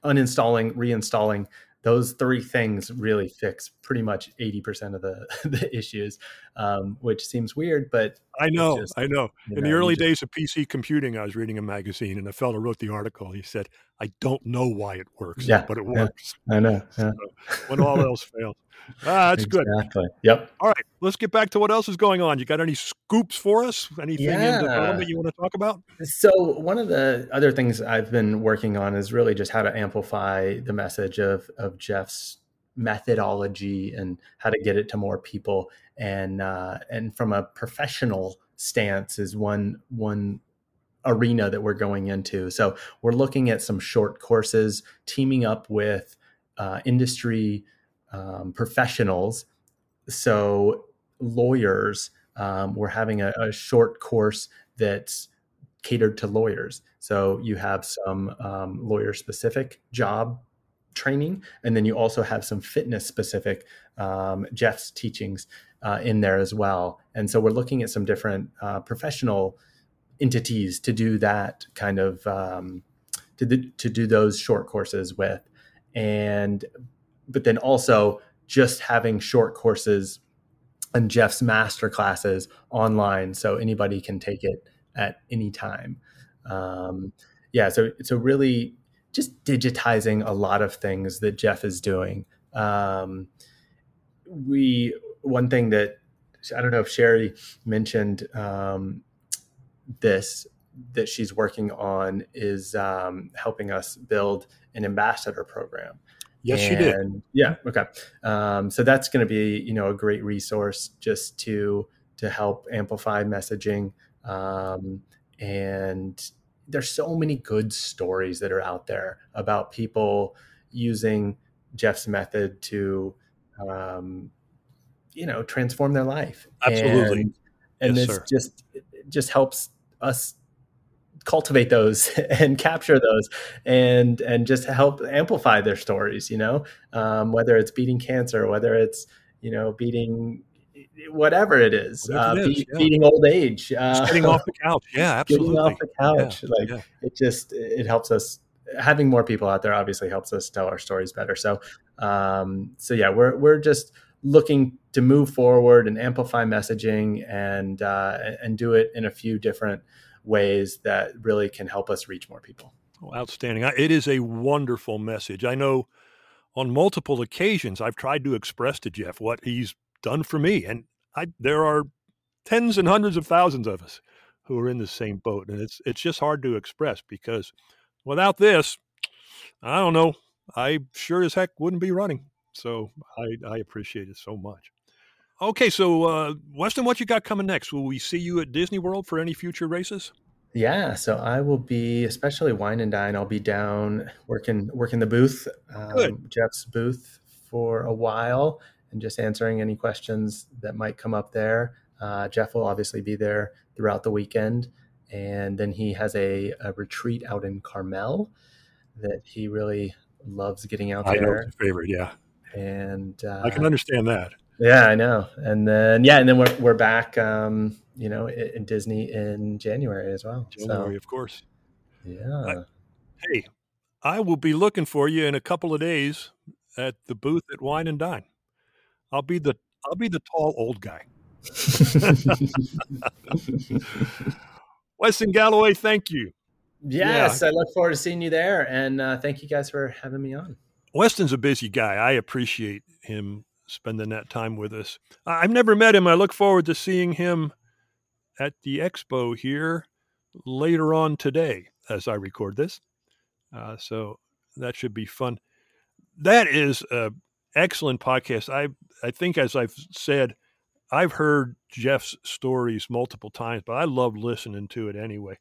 uninstalling, reinstalling, those three things really fix pretty much 80% of the, *laughs* the issues, um, which seems weird, but I know, just, I know. In know, the early just, days of PC computing, I was reading a magazine and a fellow wrote the article. He said, I don't know why it works, yeah, but it works. Yeah, I know. Yeah. So when all else fails. Ah, that's exactly. good. Exactly. Yep. All right. Let's get back to what else is going on. You got any scoops for us? Anything yeah. in development you want to talk about? So, one of the other things I've been working on is really just how to amplify the message of, of Jeff's methodology and how to get it to more people. And, uh, and from a professional stance is one, one arena that we're going into. So, we're looking at some short courses, teaming up with uh, industry um, professionals. So, lawyers, um, we're having a, a, short course that's catered to lawyers. So, you have some um, lawyer specific job training, and then you also have some fitness specific um, Jeff's teachings uh, in there as well. And so, we're looking at some different uh, professional entities to do that kind of um, to, do, to do those short courses with and but then also just having short courses and Jeff's master classes online, so anybody can take it at any time. Um, yeah, so so really just digitizing a lot of things that Jeff is doing. Um, we one thing that I don't know if Sherry mentioned um, this that she's working on is um, helping us build an ambassador program. Yes, and, she did. Yeah. Okay. Um, so that's going to be you know a great resource just to to help amplify messaging. Um, and there's so many good stories that are out there about people using Jeff's method to um, you know transform their life. Absolutely. And, and yes, it's just just helps us cultivate those *laughs* and capture those and and just help amplify their stories you know um, whether it's beating cancer whether it's you know beating whatever it is, uh, it is be, yeah. beating old age uh, getting off the couch *laughs* yeah absolutely getting off the couch yeah, like yeah. it just it helps us having more people out there obviously helps us tell our stories better so um so yeah we're we're just looking to move forward and amplify messaging and uh, and do it in a few different ways that really can help us reach more people. Oh, outstanding! It is a wonderful message. I know on multiple occasions I've tried to express to Jeff what he's done for me, and I, there are tens and hundreds of thousands of us who are in the same boat, and it's it's just hard to express because without this, I don't know. I sure as heck wouldn't be running. So I, I appreciate it so much. Okay, so uh, Weston, what you got coming next? Will we see you at Disney World for any future races? Yeah, so I will be, especially wine and dine. I'll be down working working the booth, um, Jeff's booth, for a while, and just answering any questions that might come up there. Uh, Jeff will obviously be there throughout the weekend, and then he has a, a retreat out in Carmel that he really loves getting out I there. know favorite, yeah, and uh, I can understand that. Yeah, I know. And then yeah, and then we're we're back, um, you know, in, in Disney in January as well. January, so, of course. Yeah. I, hey, I will be looking for you in a couple of days at the booth at Wine and Dine. I'll be the I'll be the tall old guy. *laughs* Weston Galloway, thank you. Yes, yeah. I look forward to seeing you there, and uh, thank you guys for having me on. Weston's a busy guy. I appreciate him spending that time with us. I've never met him. I look forward to seeing him at the expo here later on today as I record this. Uh, so that should be fun. That is an excellent podcast. I I think as I've said, I've heard Jeff's stories multiple times, but I love listening to it anyway.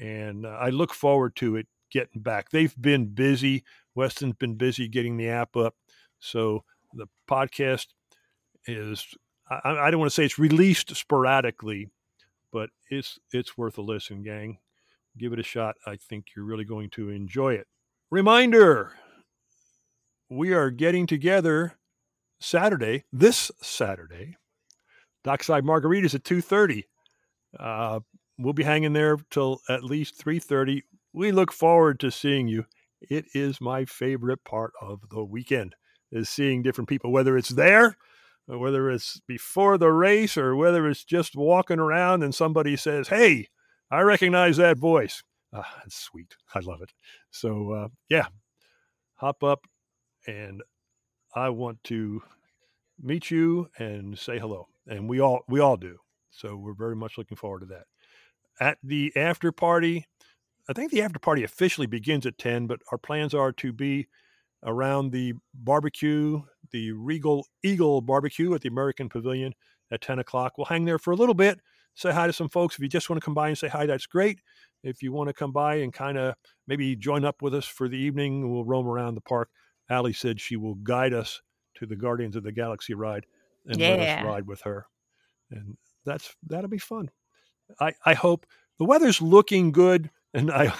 And uh, I look forward to it getting back. They've been busy. Weston's been busy getting the app up. So the podcast is I, I don't want to say it's released sporadically, but it's it's worth a listen, gang. Give it a shot. I think you're really going to enjoy it. Reminder we are getting together Saturday, this Saturday. Dockside Margaritas at 2.30. Uh, we'll be hanging there till at least 3.30. We look forward to seeing you. It is my favorite part of the weekend is seeing different people, whether it's there, whether it's before the race, or whether it's just walking around and somebody says, Hey, I recognize that voice. Ah, that's sweet. I love it. So, uh, yeah, hop up and I want to meet you and say hello. And we all we all do. So we're very much looking forward to that. At the after party, I think the after party officially begins at 10, but our plans are to be around the barbecue, the Regal Eagle barbecue at the American Pavilion at 10 o'clock. We'll hang there for a little bit, say hi to some folks. If you just want to come by and say hi, that's great. If you want to come by and kind of maybe join up with us for the evening, we'll roam around the park. Allie said she will guide us to the Guardians of the Galaxy ride and yeah. let us ride with her. And that's that'll be fun. I, I hope the weather's looking good and I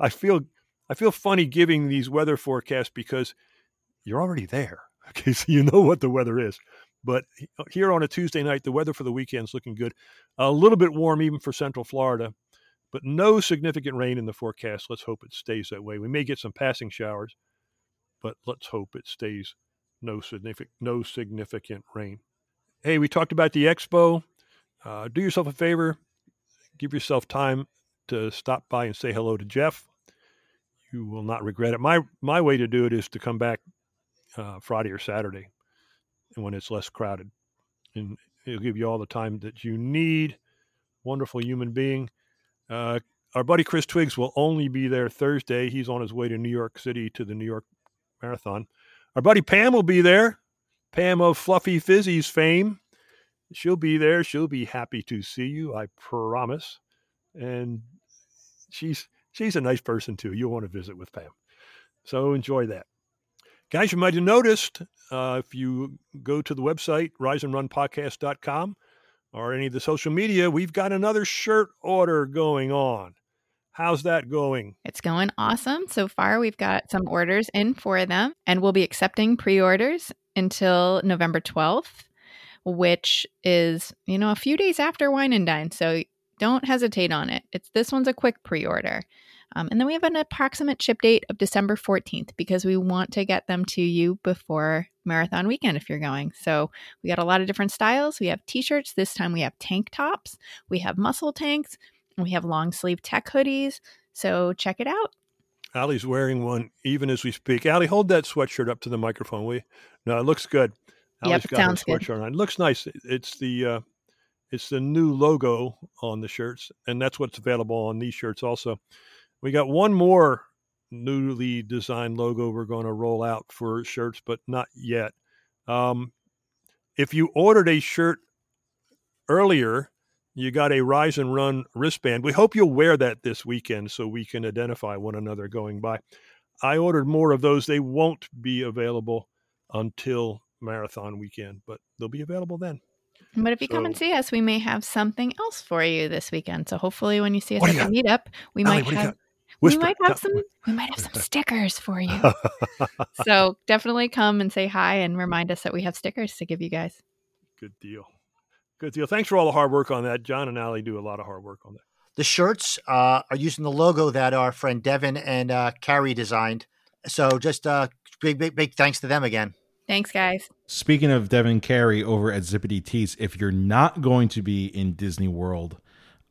I feel I feel funny giving these weather forecasts because you're already there. *laughs* Okay, so you know what the weather is. But here on a Tuesday night, the weather for the weekend is looking good. A little bit warm even for Central Florida, but no significant rain in the forecast. Let's hope it stays that way. We may get some passing showers, but let's hope it stays no significant no significant rain. Hey, we talked about the expo. Uh, do yourself a favor, give yourself time to stop by and say hello to Jeff you will not regret it. My my way to do it is to come back uh, Friday or Saturday, when it's less crowded, and it'll give you all the time that you need. Wonderful human being. Uh, our buddy Chris Twiggs will only be there Thursday. He's on his way to New York City to the New York Marathon. Our buddy Pam will be there. Pam of Fluffy Fizzies fame. She'll be there. She'll be happy to see you, I promise. And she's she's a nice person too. You'll want to visit with Pam. So enjoy that. Guys, you might have noticed uh, if you go to the website, riseandrunpodcast.com, or any of the social media, we've got another shirt order going on. How's that going? It's going awesome. So far, we've got some orders in for them, and we'll be accepting pre orders until November 12th, which is, you know, a few days after Wine and Dine. So don't hesitate on it. It's this one's a quick pre-order. Um, and then we have an approximate ship date of December 14th because we want to get them to you before marathon weekend if you're going. So we got a lot of different styles. We have t-shirts. This time we have tank tops. We have muscle tanks. We have long sleeve tech hoodies. So check it out. Allie's wearing one even as we speak. Allie, hold that sweatshirt up to the microphone, will you? No, it looks good. Allie's Yep, got her sounds good. sweatshirt on. It looks nice. It's the uh, it's the new logo on the shirts, and that's what's available on these shirts also. We got one more newly designed logo we're going to roll out for shirts, but not yet. Um, if you ordered a shirt earlier, you got a Rise and Run wristband. We hope you'll wear that this weekend so we can identify one another going by. I ordered more of those. They won't be available until marathon weekend, but they'll be available then. But if you come and see us, we may have something else for you this weekend. So hopefully when you see us at the meetup, we Allie, might what do you have got? we might have some we might have some *laughs* stickers for you. *laughs* so definitely come and say hi and remind us that we have stickers to give you guys. Good deal. Good deal. Thanks for all the hard work on that. John and Allie do a lot of hard work on that. The shirts uh, are using the logo that our friend Devin and uh, Carrie designed. So just uh, big, big, big thanks to them again. Thanks, guys. Speaking of Devin Carey over at Zippity Tees, if you're not going to be in Disney World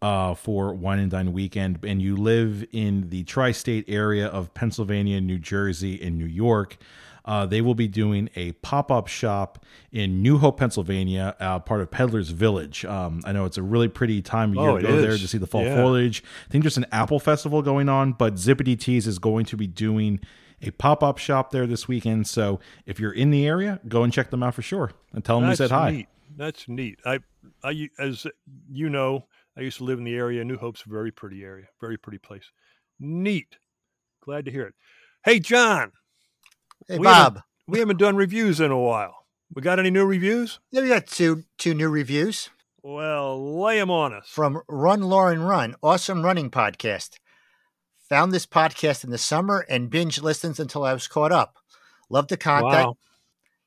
uh, for Wine and Dine weekend and you live in the tri state area of Pennsylvania, New Jersey, and New York, uh, they will be doing a pop up shop in New Hope, Pennsylvania, uh, part of Peddler's Village. Um, I know it's a really pretty time of year Oh, to it go there to see the fall Yeah. foliage. I think there's an apple festival going on, but Zippity Tees is going to be doing a pop up shop there this weekend. So if you're in the area, go and check them out for sure and tell them we That's said hi. neat. That's neat. I, I, as you know, I used to live in the area. New Hope's a very pretty area, very pretty place. Neat. Glad to hear it. Hey, John, Hey, We haven't- Bob. we haven't done reviews in a while. We got any new reviews? Yeah, we got two two new reviews Well, lay them on us. from Run Lauren Run, awesome running podcast. Found this podcast in the summer and binge listens until I was caught up. Love the content. Wow.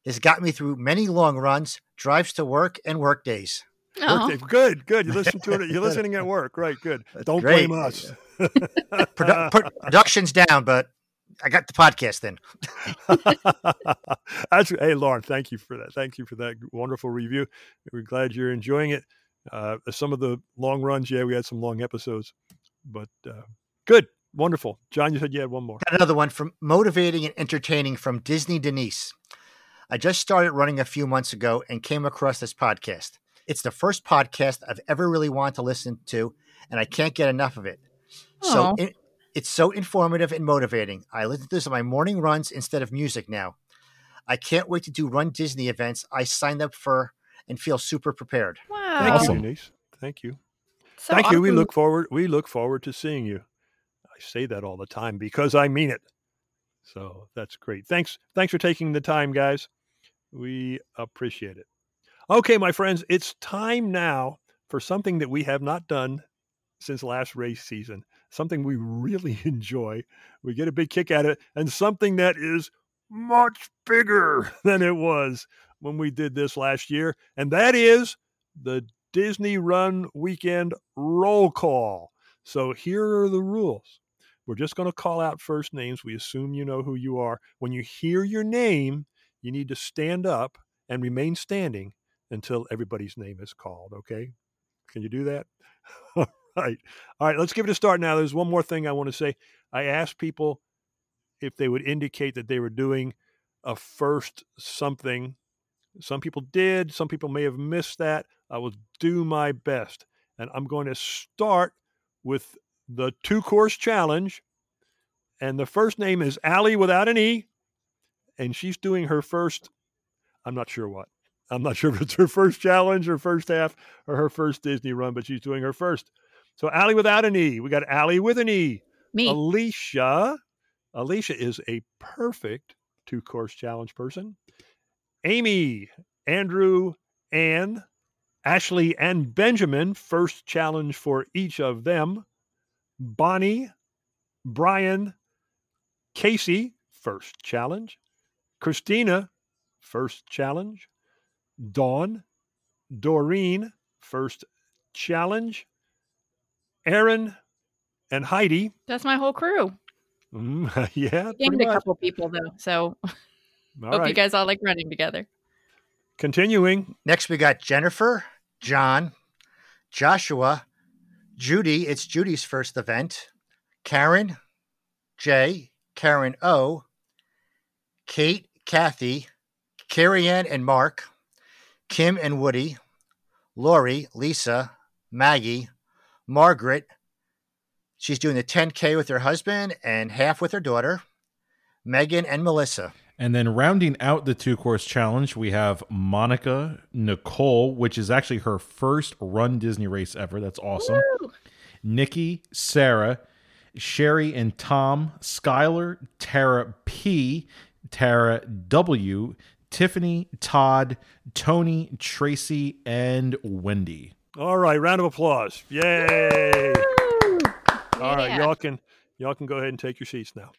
It's got me through many long runs, drives to work, and work days. Oh, Work day- Good, good. You *laughs* listen to it. You're listening at work. Right, good. That's Don't great. blame us. Produ- *laughs* pro- production's down, but I got the podcast in. That's *laughs* hey, Lauren. Thank you for that. Thank you for that wonderful review. We're glad you're enjoying it. Uh, some of the long runs, yeah, we had some long episodes, but uh, good, wonderful. John, you said you had one more. Got another one from motivating and entertaining from Disney Denise. I just started running a few months ago and came across this podcast. It's the first podcast I've ever really wanted to listen to, and I can't get enough of it. So it, it's so informative and motivating. I listen to this on my morning runs instead of music now. I can't wait to do Run Disney events I signed up for and feel super prepared. wow. Thank Awesome. you, Denise. Thank you. So Thank you. We look forward. We look forward to seeing you. Say that all the time because I mean it. So that's great. Thanks. Thanks for taking the time, guys. We appreciate it. Okay, my friends, it's time now for something that we have not done since last race season. Something we really *laughs* enjoy. We get a big kick at it, and something that is much bigger *laughs* than it was when we did this last year, and that is the Disney Run Weekend Roll Call. So here are the rules. We're just going to call out first names. We assume you know who you are. When you hear your name, you need to stand up and remain standing until everybody's name is called. Okay? Can you do that? *laughs* All right. All right. Let's give it a start now. There's one more thing I want to say. I asked people if they would indicate that they were doing a first something. Some people did. Some people may have missed that. I will do my best. And I'm going to start with the two course challenge. And the first name is Allie without an E. And she's doing her first, I'm not sure what. I'm not *laughs* sure if it's her first challenge, her first half, or her first Disney run, but she's doing her first. So Allie without an E. We got Allie with an E. Me. Alicia. Alicia is a perfect two course challenge person. Amy, Andrew, Ann, Ashley, and Benjamin, first challenge for each of them. Bonnie, Brian, Casey, first challenge. Christina, first challenge. Dawn, Doreen, first challenge. Aaron and Heidi. That's my whole crew. Mm, *laughs* yeah, Gained a couple people though, so *laughs* All Hope right. you guys all like running together. Continuing. Next, we got Jennifer, John, Joshua, Judy. It's Judy's first event. Karen, Jay, Karen O, Kate, Kathy, Carrie Ann and Mark, Kim and Woody, Lori, Lisa, Maggie, Margaret. She's doing the 10K with her husband and half with her daughter, Megan and Melissa. And then rounding out the two course challenge, we have Monica Nicole, which is actually her first run Disney race ever. That's awesome. Nikki, Sarah, Sherry and Tom, Skylar, Tara P, Tara W, Tiffany, Todd, Tony, Tracy, and Wendy. All right. Round of applause. Yay. All right, Yeah. y'all can y'all can go ahead and take your seats now.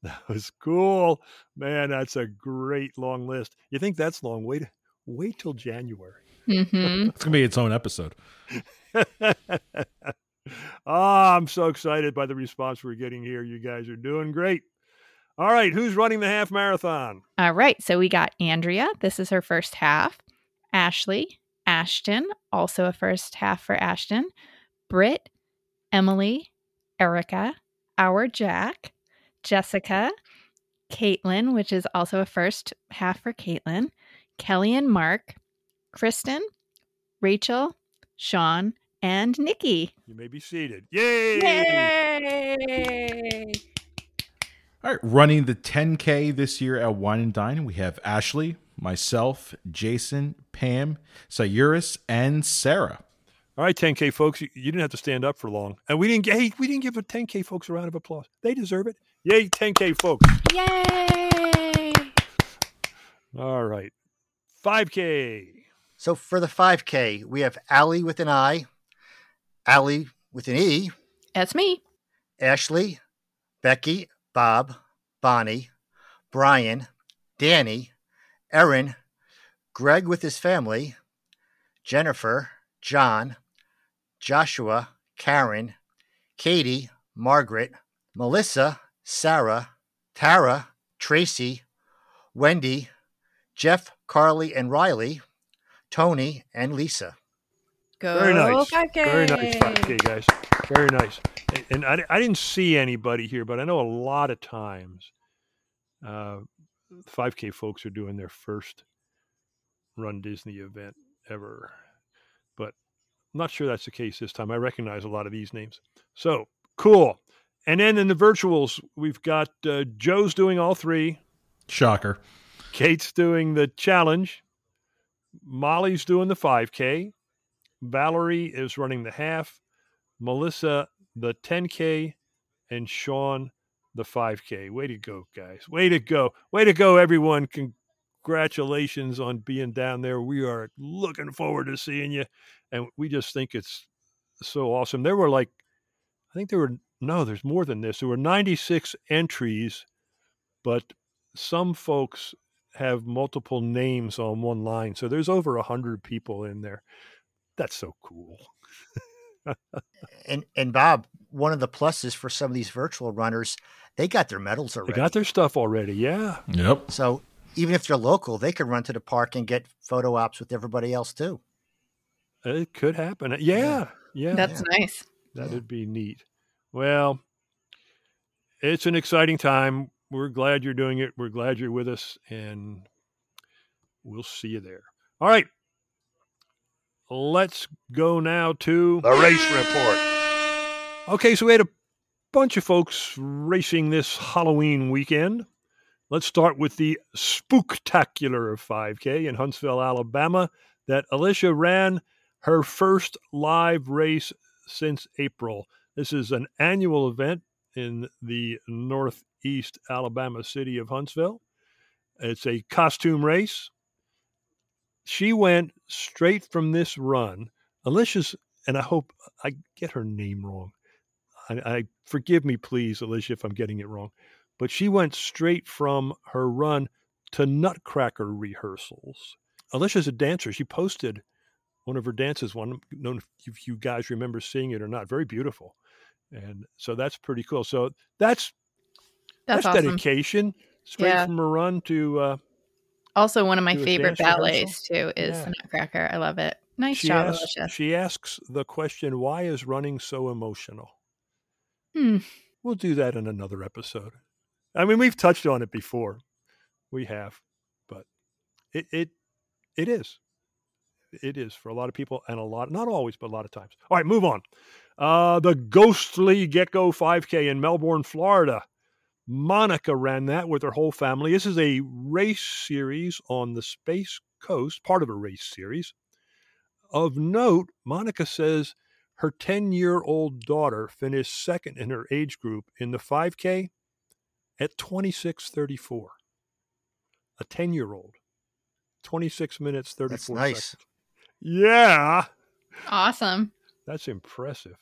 *laughs* That was cool, man. That's a great long list. You think that's long? Wait, wait till January. hmm It's gonna be its own episode. *laughs* Ah, I'm so excited by the response we're getting here. You guys are doing great. All right, who's running the half marathon? All right. So we got Andrea. This is her first half. Ashley, Ashton, also a first half for Ashton. Britt, Emily, Erica, our Jack, Jessica, Caitlin, which is also a first half for Caitlin, Kelly and Mark, Kristen, Rachel, Sean, and Nikki. You may be seated. Yay! Yay! All right, running the 10K this year at Wine and Dine, we have Ashley, myself, Jason, Pam, Sayuris, and Sarah. All right, 10K folks, you, you didn't have to stand up for long, and we didn't. Hey, we didn't give the 10K folks a round of applause. They deserve it. Yay, 10K folks! Yay! All right, 5K. So for the 5K, we have Allie with an I, Allie with an E, That's me. Ashley, Becky, Bob, Bonnie, Brian, Danny, Erin, Greg with his family, Jennifer, John, Joshua, Karen, Katie, Margaret, Melissa, Sarah, Tara, Tracy, Wendy, Jeff, Carly, and Riley, Tony, and Lisa. Go Very nice. 5K. Very nice 5K, guys. Very nice. And I, I didn't see anybody here, but I know a lot of times uh, 5K folks are doing their first Run Disney event ever. But I'm not sure that's the case this time. I recognize a lot of these names. So cool. And then in the virtuals, we've got uh, Joe's doing all three. Shocker. Kate's doing the challenge. Molly's doing the 5K. Valerie is running the half. Melissa, the 10K. And Sean, the 5K. Way to go, guys. Way to go. Way to go, everyone. Congratulations on being down there. We are looking forward to seeing you. And we just think it's so awesome. There were like, I think there were, no, there's more than this. There were 96 entries, but some folks have multiple names on one line. So there's over a hundred people in there. That's so cool. And and Bob, one of the pluses for some of these virtual runners, they got their medals already. They got their stuff already. Yeah. Yep. so even if they're local, they could run to the park and get photo ops with everybody else too. It could happen. Yeah. Yeah. That's nice. That'd be neat. Well, it's an exciting time. We're glad you're doing it. We're glad you're with us, and we'll see you there. All right. Let's go now to The race report. Okay, so we had a bunch of folks racing this Halloween weekend. Let's start with the spooktacular 5K in Huntsville, Alabama, that Alicia ran her first live race since April. This is an annual event in the northeast Alabama city of Huntsville. It's a costume race. She went straight from this run. Alicia's, and I hope I get her name wrong. I, I forgive me, please, Alicia, if I'm getting it wrong. But she went straight from her run to Nutcracker rehearsals. Alicia's a dancer. She posted one of her dances. One, I don't know if you guys remember seeing it or not. Very beautiful, and so that's pretty cool. So that's That's, that's, awesome. dedication. Straight Yeah. from a run to uh, Also, one of my favorite dance rehearsal? ballets too is Yeah. the Nutcracker. I love it. Nice She job, asks, Alicia. she asks the question, why is running so emotional? Hmm. We'll do that in another episode. I mean, we've touched on it before. We have, but it it it is. It is for a lot of people and a lot not always, but a lot of times. All right, move on. Uh the ghostly gecko 5K in Melbourne, Florida. Monica ran that with her whole family. This is a race series on the Space Coast, part of a race series. Of note, Monica says her 10 year old daughter finished second in her age group in the 5K at 26.34. A 10 year old. 26 minutes, 34 That's nice. seconds. Yeah, Awesome. that's impressive.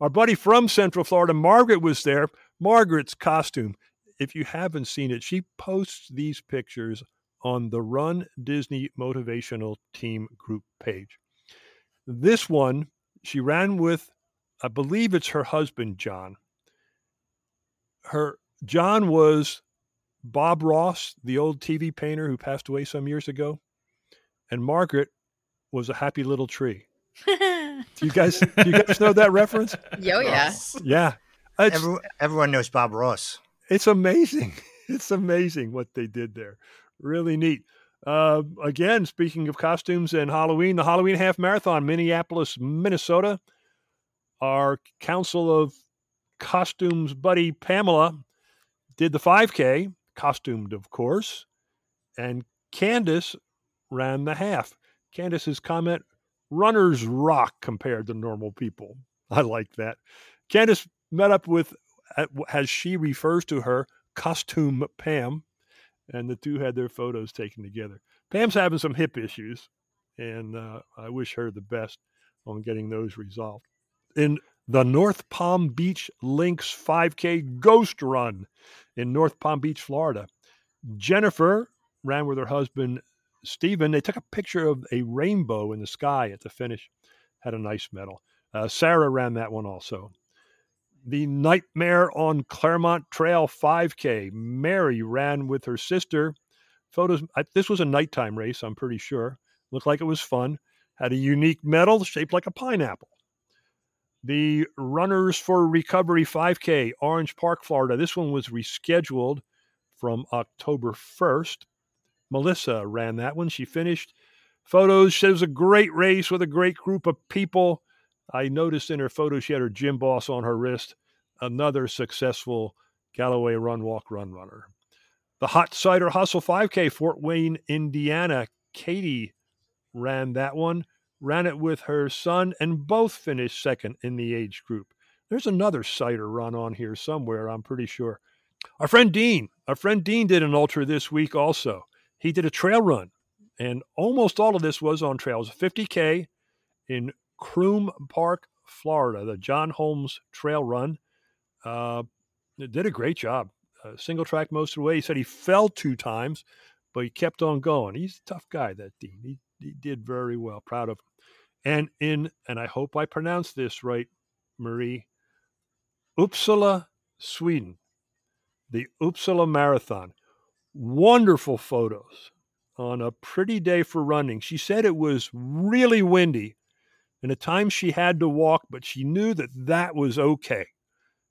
Our buddy from Central Florida, Margaret, was there. Margaret's costume, if you haven't seen it, she posts these pictures on the Run Disney Motivational Team group page. This one, she ran with, I believe it's her husband, John. Her John was Bob Ross, the old TV painter who passed away some years ago, and Margaret was a happy little tree. Do you guys, do you guys know that reference? *laughs* Yo, yeah. Yeah, it's Every, everyone knows Bob Ross. it's amazing. *laughs* It's amazing what they did there. Really neat. Uh, again, speaking of costumes and Halloween, the Halloween Half Marathon, Minneapolis, Minnesota. Our Council of Costumes buddy Pamela did the 5K, costumed, of course, and Candace ran the half. Candace's comment runners rock compared to normal people. *laughs* I like that. Candace met up with, uh, as she refers to her, costume Pam, and the two had their photos taken together. Pam's having some hip issues, and uh, I wish her the best on getting those resolved. In the North Palm Beach Links 5K Ghost Run in North Palm Beach, Florida, Jennifer ran with her husband Stephen. They took a picture of a rainbow in the sky at the finish. Had a nice medal. Uh, Sarah ran that one also. The Nightmare on Claremont Trail 5K. Mary ran with her sister. Photos. I, this was a nighttime race. I'm pretty sure. Looked like it was fun. Had a unique medal shaped like a pineapple. The Runners for Recovery 5K, Orange Park, Florida. This one was rescheduled from October 1st. Melissa ran that one. She finished. Photos said it was a great race with a great group of people. I noticed in her photo she had her Gymboss on her wrist. Another successful Galloway Run Walk Run runner. The Hot Cider Hustle 5K, Fort Wayne, Indiana. Katie ran that one, ran it with her son, and both finished second in the age group. There's another cider run on here somewhere, I'm pretty sure. Our friend Dean, our friend Dean did an ultra this week also. He did a trail run, and almost all of this was on trails. 50K in Croom Park, Florida, the John Holmes Trail Run. Uh, did a great job. Uh, single track most of the way. He said he fell two times, but he kept on going. He's a tough guy, that Dean. He, he did very well. Proud of him. And in, and I hope I pronounced this right, Marie, Uppsala, Sweden, the Uppsala Marathon. Wonderful photos on a pretty day for running. She said it was really windy and at times she had to walk, but she knew that that was okay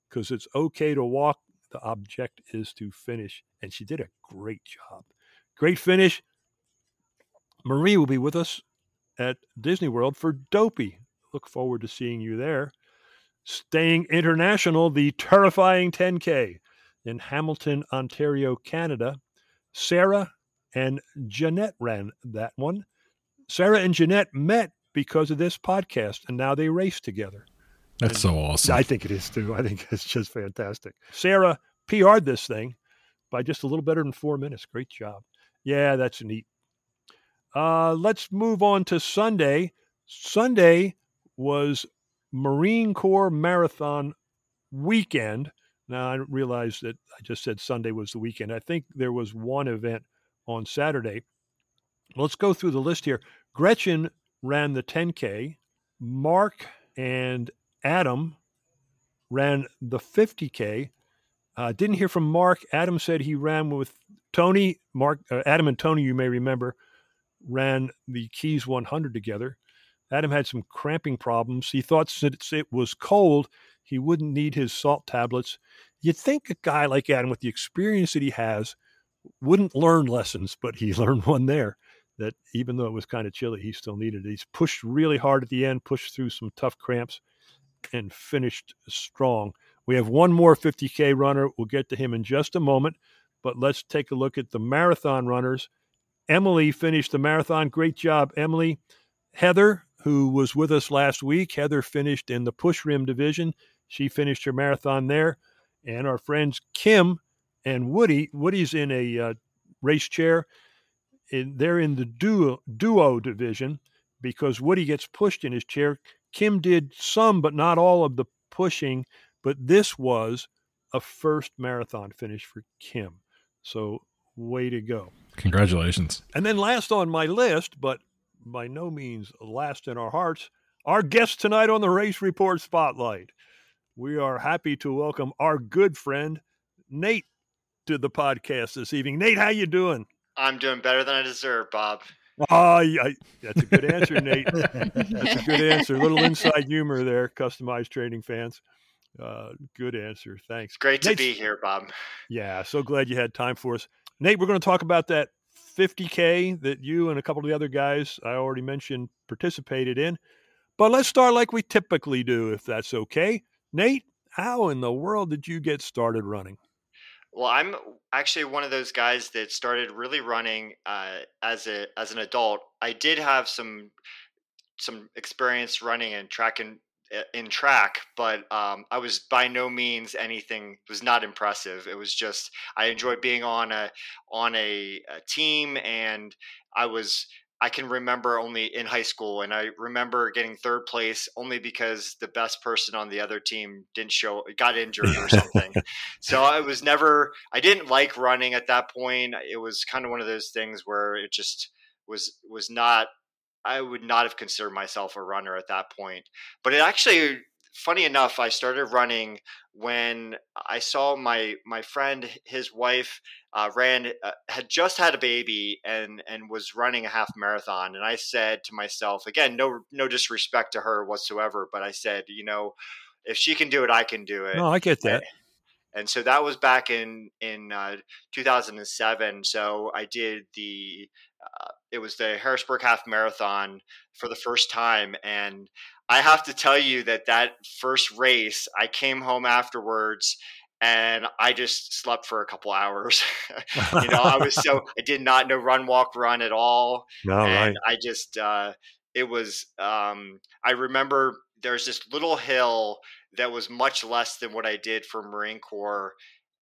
because it's okay to walk. The object is to finish. And she did a great job. Great finish. Marie will be with us at Disney World for Dopey. Look forward to seeing you there. Staying international, the terrifying 10K in Hamilton, Ontario, Canada. Sarah and Jeanette ran that one. Sarah and Jeanette met because of this podcast, and now they race together. That's so awesome. I think it is too. I think *laughs* it's just fantastic. Sarah PR'd this thing by just a little better than four minutes. Great job. Yeah, that's neat. Uh, let's move on to Sunday. Sunday was Marine Corps Marathon weekend. Now, I realize that I just said Sunday was the weekend. I think there was one event on Saturday. Let's go through the list here. Gretchen ran the 10K. Mark and Adam ran the 50K. Uh, didn't hear from Mark. Adam said he ran with Tony. Mark, uh, Adam and Tony, you may remember, ran the Keys 100 together. Adam had some cramping problems. He thought since it was cold, he wouldn't need his salt tablets. You'd think a guy like Adam, with the experience that he has, wouldn't learn lessons, but he *laughs* learned one there that even though it was kind of chilly, he still needed it. He's pushed really hard at the end, pushed through some tough cramps, and finished strong. We have one more 50K runner. We'll get to him in just a moment, but let's take a look at the marathon runners. Emily finished the marathon. Great job, Emily. Heather, who was with us last week, Heather finished in the push rim division. She finished her marathon there. And our friends Kim and Woody, Woody's in a uh, race chair. In, they're in the duo, duo division because Woody gets pushed in his chair. Kim did some, but not all of the pushing. But this was a first marathon finish for Kim. So, way to go. Congratulations. And then, last on my list, but by no means last in our hearts, our guest tonight on the Race Report Spotlight. We are happy to welcome our good friend Nate to the podcast this evening. Nate, how you doing? I'm doing better than I deserve, Bob. Oh, yeah, that's a good answer, Nate. *laughs* That's a good answer. A little inside humor there, customized training fans. Uh, good answer. Thanks. It's great to Nate's- be here, Bob. Yeah, so glad you had time for us. Nate, we're going to talk about that 50K that you and a couple of the other guys I already mentioned participated in. But let's start like we typically do, if that's okay. Nate, how in the world did you get started running? Well, I'm actually one of those guys that started really running uh, as a as an adult. I did have some some experience running and track and uh, in track, but um, I was by no means anything was not impressive. It was just I enjoyed being on a on a, a team, and I was I can remember only in high school, and I remember getting third place only because the best person on the other team didn't show, got injured or something. *laughs* so I was never, I didn't like running at that point. It was kind of one of those things where it just was was not. I would not have considered myself a runner at that point. But it actually, funny enough, I started running when I saw my my friend, his wife, uh, ran uh, had just had a baby and and was running a half marathon, and I said to myself, again, no no disrespect to her whatsoever, but I said, you know, if she can do it, I can do it. No, I get that. And so that was back in in uh, 2007. So I did the uh, it was the Harrisburg Half Marathon for the first time, and I have to tell you that that first race, I came home afterwards and I just slept for a couple hours. *laughs* you know, I was so I did not know run, walk, run at all, No, and right. I just uh, it was. Um, I remember there's this little hill that was much less than what I did for Marine Corps,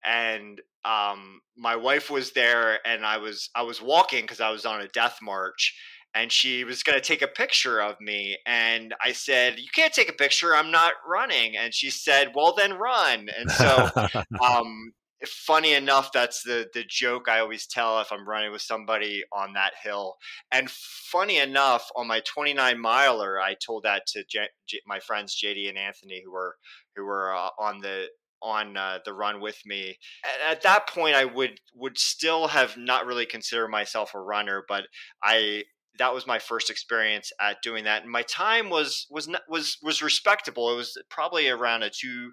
and um, my wife was there, and I was I was walking because I was on a death march. And she was going to take a picture of me. And I said, You can't take a picture. I'm not running. And she said, Well, then run. And so *laughs* um, funny enough, that's the the joke I always tell if I'm running with somebody on that hill. And funny enough, on my 29 miler, I told that to J- J- my friends JD and Anthony, who were who were uh, on the on uh, the run with me. At, at that point, I would would still have not really considered myself a runner, but I that was my first experience at doing that and my time was was not, was was respectable. It was probably around a two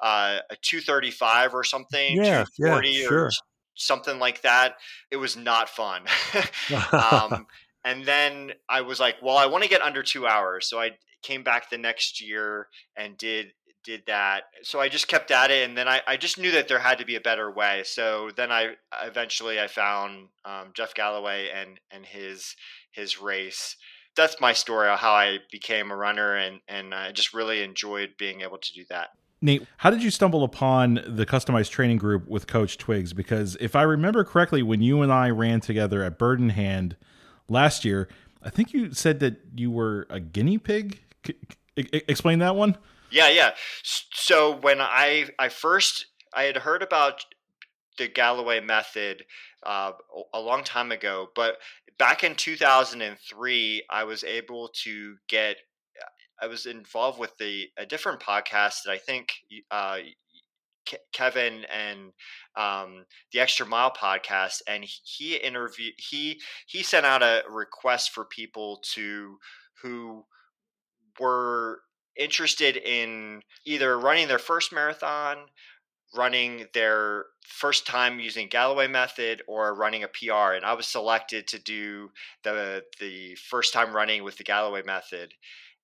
uh, a 235 or something Yeah, yeah, 240 sure. or something like that. It was not fun. *laughs* Um, *laughs* and then i was like well i want to get under two hours so i came back the next year and did did that so i just kept at it and then i, I just knew that there had to be a better way so then i eventually i found um, jeff galloway and and his his race that's my story of how i became a runner and and i just really enjoyed being able to do that Nate, how did you stumble upon the customized training group with Coach Twiggs? Because if I remember correctly, when you and I ran together at Bird in Hand last year, I think you said that you were a guinea pig. C- explain that one. Yeah, yeah. So when I I first I had heard about the Galloway method uh, a long time ago, but back in 2003, I was able to get. I was involved with the a different podcast that I think uh, Kevin and um, the Extra Mile podcast, and he interviewed he he sent out a request for people to who were interested in either running their first marathon, running their first time using Galloway method, or running a PR. And I was selected to do the the first time running with the Galloway method.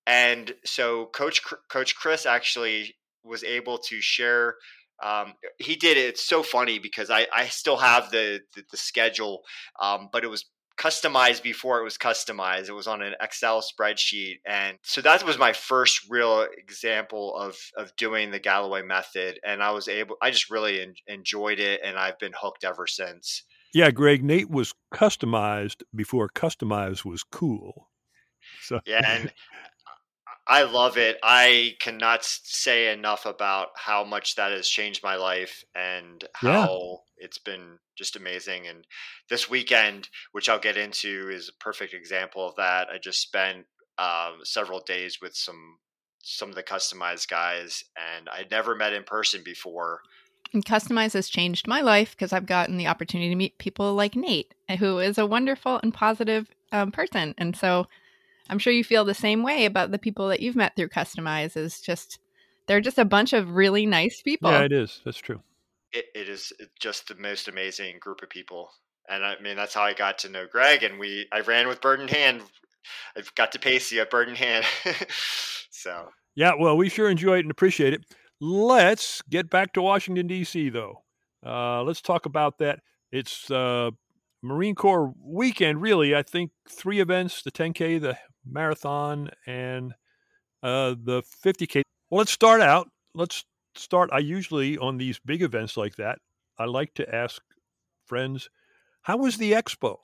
And so Coach Coach Chris actually was able to share um, he did it. It's so funny because I, I still have the the, the schedule, um, but it was customized before it was customized. It was on an Excel spreadsheet, and so that was my first real example of of doing the Galloway method. And I was able. I just really en- enjoyed it, and I've been hooked ever since. Yeah, Greg, Nate was customized before customized was cool. So yeah, and I love it. I cannot say enough about how much that has changed my life and how yeah. it's been just amazing. And this weekend, which I'll get into, is a perfect example of that. I just spent um, several days with some some of the customized guys, and I'd never met in person before. And Customize has changed my life because I've gotten the opportunity to meet people like Nate, who is a wonderful and positive um, person. And so I'm sure you feel the same way about the people that you've met through Customize. Is just they're just a bunch of really nice people. Yeah, it is. That's true. It, it is just the most amazing group of people, and I mean that's how I got to know Greg. And we I ran with Bird in Hand. I got to pace you at Bird in Hand. *laughs* so yeah, well, we sure enjoy it and appreciate it. Let's get back to Washington D.C. though. Uh, let's talk about that. It's uh, Marine Corps weekend, really. I think three events: the 10K, the marathon and uh, the 50K. Well, let's start out. Let's start. I usually, on these big events like that, I like to ask friends, how was the expo?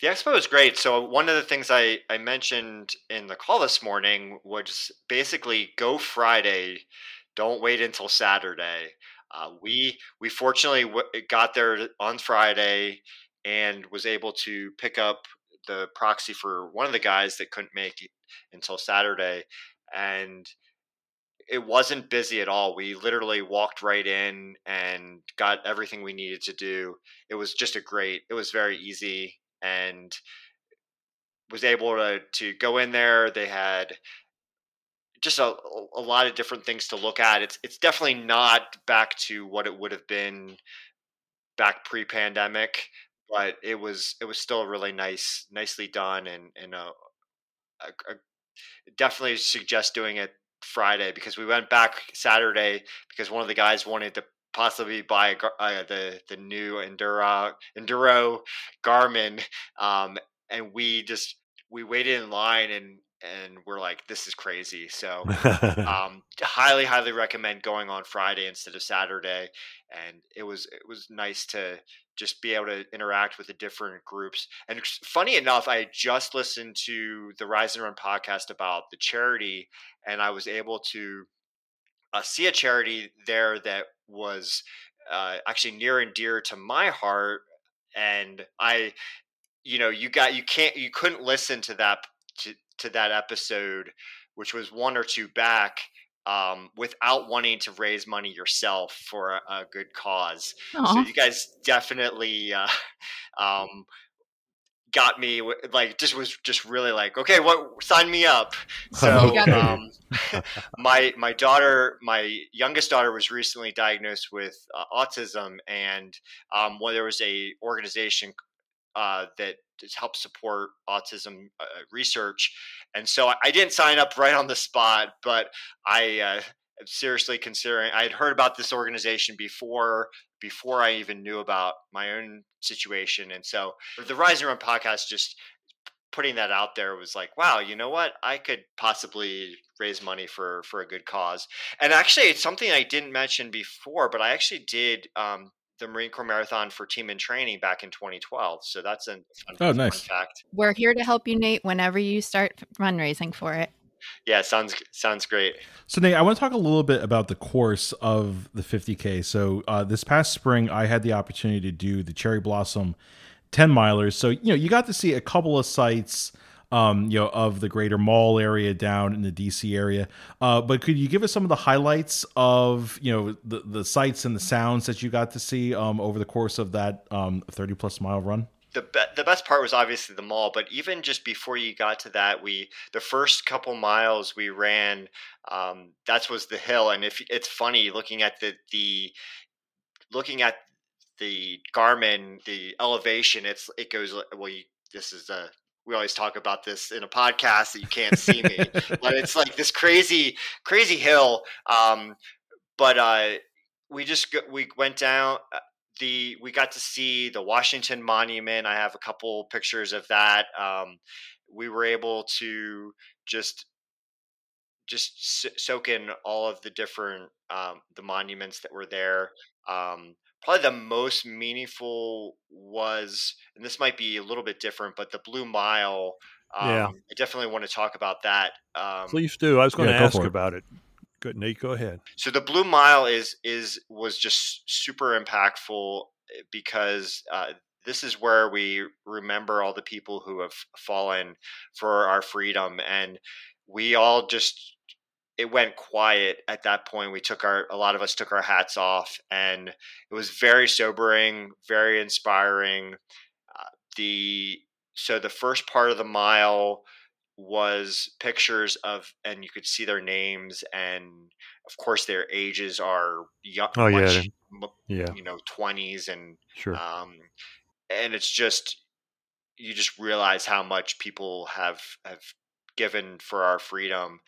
The expo was great. So, one of the things I, I mentioned in the call this morning was basically go Friday, don't wait until Saturday. Uh, we we fortunately w- got there on Friday and was able to pick up the proxy for one of the guys that couldn't make it until Saturday, and it wasn't busy at all. We literally walked right in and got everything we needed to do. It was just a great. It was very easy and was able to to go in there. They had just a, a lot of different things to look at. It's it's definitely not back to what it would have been back pre-pandemic, but it was it was still really nice, nicely done, and and a, a, a definitely suggest doing it Friday because we went back Saturday because one of the guys wanted to possibly buy a, uh, the the new Enduro Enduro Garmin, um, and we just we waited in line and and we're like, this is crazy. So, *laughs* um, highly, highly recommend going on Friday instead of Saturday. And it was it was nice to just be able to interact with the different groups. And funny enough, I just listened to the Rise and Run podcast about the charity, and I was able to uh, see a charity there that was uh, actually near and dear to my heart. And I, you know, you got you can't you couldn't listen to that to, to that episode, which was one or two back um, without wanting to raise money yourself for a, a good cause. Aww. So you guys definitely uh, *laughs* um, got me like just was just really like okay what sign me up *laughs* so um, *laughs* my my daughter my youngest daughter was recently diagnosed with uh, autism and um, well, there was a organization uh, that helps support autism uh, research. And so I didn't sign up right on the spot, but I uh, am seriously considering. I had heard about this organization before before I even knew about my own situation, and so the Rise and Run podcast just putting that out there was like wow you know what i could possibly raise money for for a good cause and actually it's something i didn't mention before but i actually did um, the Marine Corps Marathon for Team In Training back in 2012. So that's a fun, oh, nice. fact. We're here to help you, Nate, whenever you start fundraising for it. Yeah, sounds sounds great. So Nate, I want to talk a little bit about the course of the 50k. So uh, this past spring, I had the opportunity to do the Cherry Blossom 10 milers. So you know, you got to see a couple of sites um, you know, of the greater mall area down in the DC area. Uh, but could you give us some of the highlights of you know the the sights and the sounds that you got to see um, over the course of that um, thirty plus mile run? the be- the best part was obviously the mall, but even just before you got to that, we the first couple miles we ran, um, that was the hill, and if it's funny looking at the the looking at the Garmin, the elevation, it's it goes well. You, this is a we always talk about this in a podcast that you can't see me, but it's like this crazy crazy hill. Um, but uh, we just we went down uh, the we got to see the Washington Monument. I have a couple pictures of that. Um, we were able to just just soak in all of the different um, the monuments that were there. Um, probably the most meaningful was, and this might be a little bit different, but the Blue Mile. Um, yeah, I definitely want to talk about that. Um, Please do. I was going yeah, to ask about it. Good, Nate. Go ahead. So the Blue Mile is is was just super impactful eh, because uh, this is where we remember all the people who have fallen for our freedom, and we all just it went quiet at that point. We took our a lot of us took our hats off, and it was very sobering, very inspiring. Uh, the so the first part of the mile was pictures of and you could see their names and of course their ages are young oh yeah yeah you know 20s and sure um and it's just you just realize how much people have have given for our freedom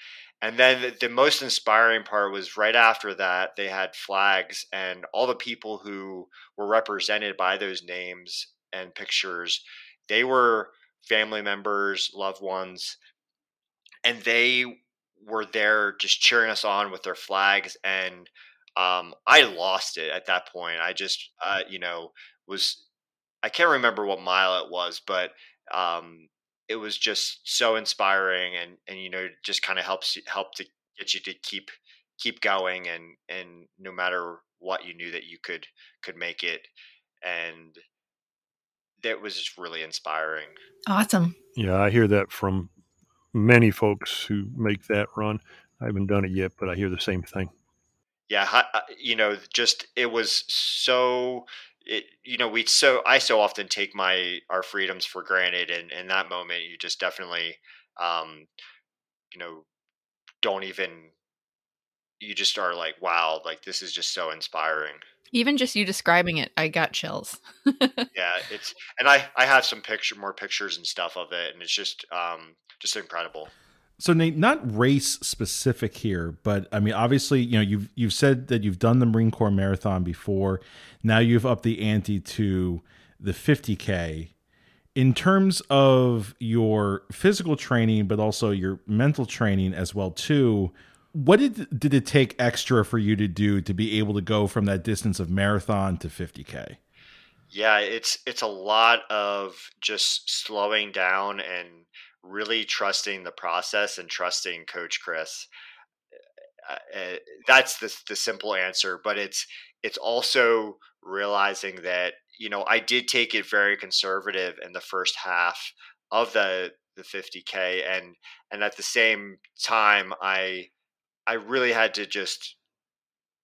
and then the, the most inspiring part was right after that they had flags and all the people who were represented by those names and pictures they were family members, loved ones, and they were there just cheering us on with their flags. And um, I lost it at that point. I just, uh, you know, was I can't remember what mile it was, but um, it was just so inspiring, and and you know, just kind of helps help to get you to keep keep going, and and no matter what, you knew that you could could make it, and that was just really inspiring. Awesome. Yeah, I hear that from many folks who make that run. I haven't done it yet, but I hear the same thing. Yeah, uh, you know, just it was so. It, you know, we so I so often take my our freedoms for granted, and in that moment, you just definitely, um, you know, don't even. You just are like, wow, like this is just so inspiring. Even just you describing it, I got chills. *laughs* yeah, it's and I I have some picture more pictures and stuff of it, and it's just um just incredible. So Nate, not race specific here, but I mean, obviously, you know, you've you've said that you've done the Marine Corps Marathon before. Now you've upped the ante to the 50k. In terms of your physical training, but also your mental training as well too, what did did it take extra for you to do to be able to go from that distance of marathon to 50k? Yeah, it's it's a lot of just slowing down and really trusting the process and trusting Coach Chris. Uh, uh, that's the the simple answer, but it's it's also realizing that you know I did take it very conservative in the first half of the the 50k and and at the same time I I really had to just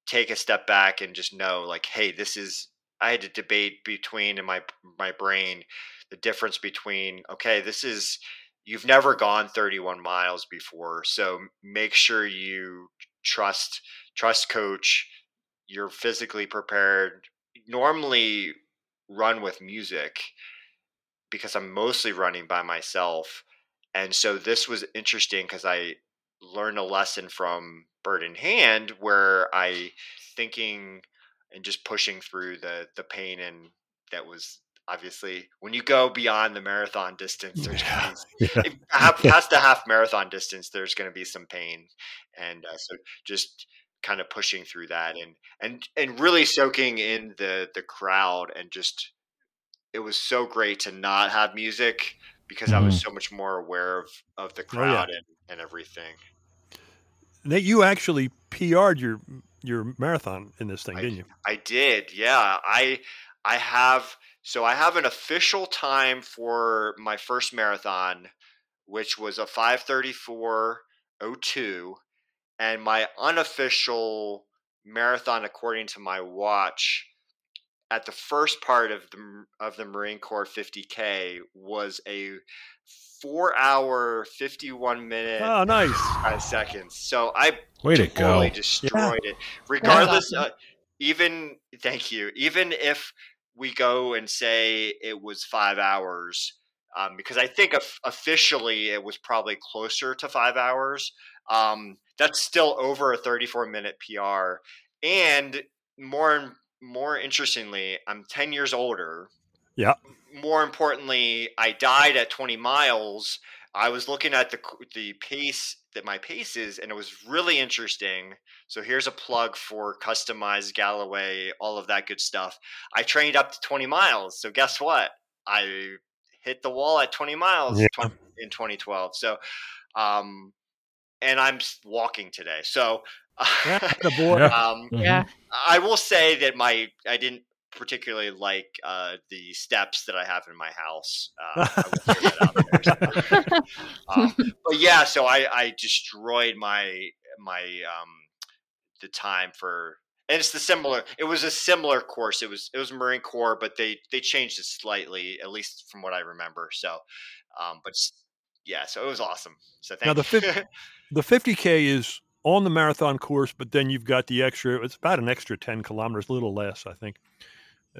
take a step back and just know like hey this is I had to debate between in my my brain the difference between okay this is you've never gone 31 miles before so make sure you trust trust coach you're physically prepared. Normally run with music because I'm mostly running by myself and so this was interesting because I learned a lesson from Bird in Hand where I thinking and just pushing through the the pain and that was obviously when you go beyond the marathon distance there's yeah. be, *laughs* yeah. half, past the half marathon distance there's going to be some pain and uh, so just kind of pushing through that and and and really soaking in the the crowd and just it was so great to not have music because mm-hmm. I was mm-hmm. so much more aware of of the crowd oh, yeah. and, and everything. Nate, you actually PR'd your your marathon in this thing, I, didn't you? I did. Yeah, I I have so I have an official time for my first marathon which was a 534.02, and my unofficial marathon, according to my watch, at the first part of the of the Marine Corps 50k was a four hour 51 minute Oh, nice. five seconds. So I Way to totally go. destroyed it. Regardless, uh, even thank you. Even if we go and say it was five hours, um, because I think of, officially it was probably closer to five hours. Um, that's still over a 34 minute PR, and more and more interestingly, I'm 10 years older. Yeah. More importantly, I died at 20 miles. I was looking at the the pace that my pace is, and it was really interesting. So here's a plug for customized Galloway, all of that good stuff. I trained up to 20 miles. So guess what? I hit the wall at 20 miles Yeah. twen- in 2012. So, um, and I'm walking today. So, *laughs* Yeah, attaboy. Yeah. um, Yeah. I will say that my I didn't particularly like uh, the steps that I have in my house. *laughs* Uh, I will throw that out there. *laughs* um, but yeah, so I, I destroyed my my um, the time for and it's the similar. It was a similar course. It was it was Marine Corps, but they they changed it slightly, at least from what I remember. So, um, but yeah, so it was awesome. So thank Now, the *laughs* The 50K is on the marathon course, but then you've got the extra, it's about an extra 10 kilometers, a little less, I think.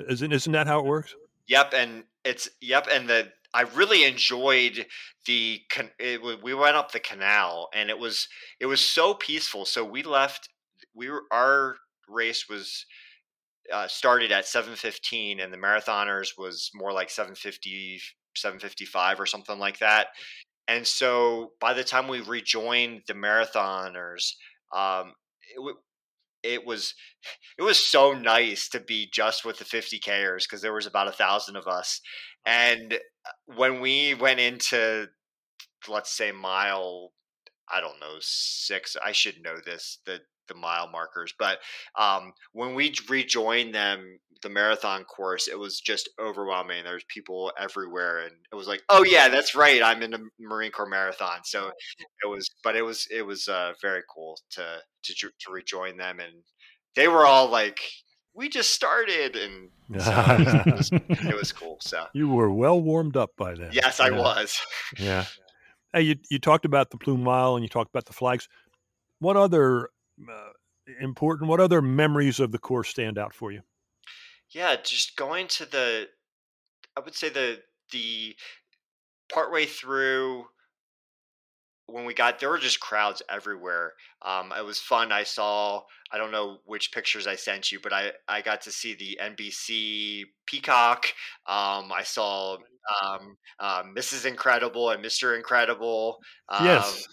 Isn't, isn't that how it works? Yep, and it's yep, and the I really enjoyed the it, we went up the canal and it was it was so peaceful. So we left. We were our race was uh, started at seven fifteen, and the marathoners was more like 750, 755 or something like that. And so by the time we rejoined the marathoners, um, it, it was it was so nice to be just with the 50kers because there was about a thousand of us. And uh, when we went into let's say mile i don't know six i should know this the the mile markers but um, when we rejoined them the marathon course it was just overwhelming there was people everywhere and it was like oh yeah that's right i'm in the marine corps marathon so *laughs* it was but it was it was uh, very cool to to to rejoin them and they were all like we just started and so *laughs* it, was, it, was, it was *laughs* cool so You were well warmed up by then. yes i Yeah. was Yeah. Hey, you, you talked about the Blue Mile and you talked about the flags. What other uh, important, what other memories of the course stand out for you? yeah just going to the i would say the the partway through when we got there were just crowds everywhere. Um, it was fun. I saw i don't know which pictures i sent you but i i got to see the nbc peacock. Um, i saw um, um, mrs incredible and mr incredible um, yes,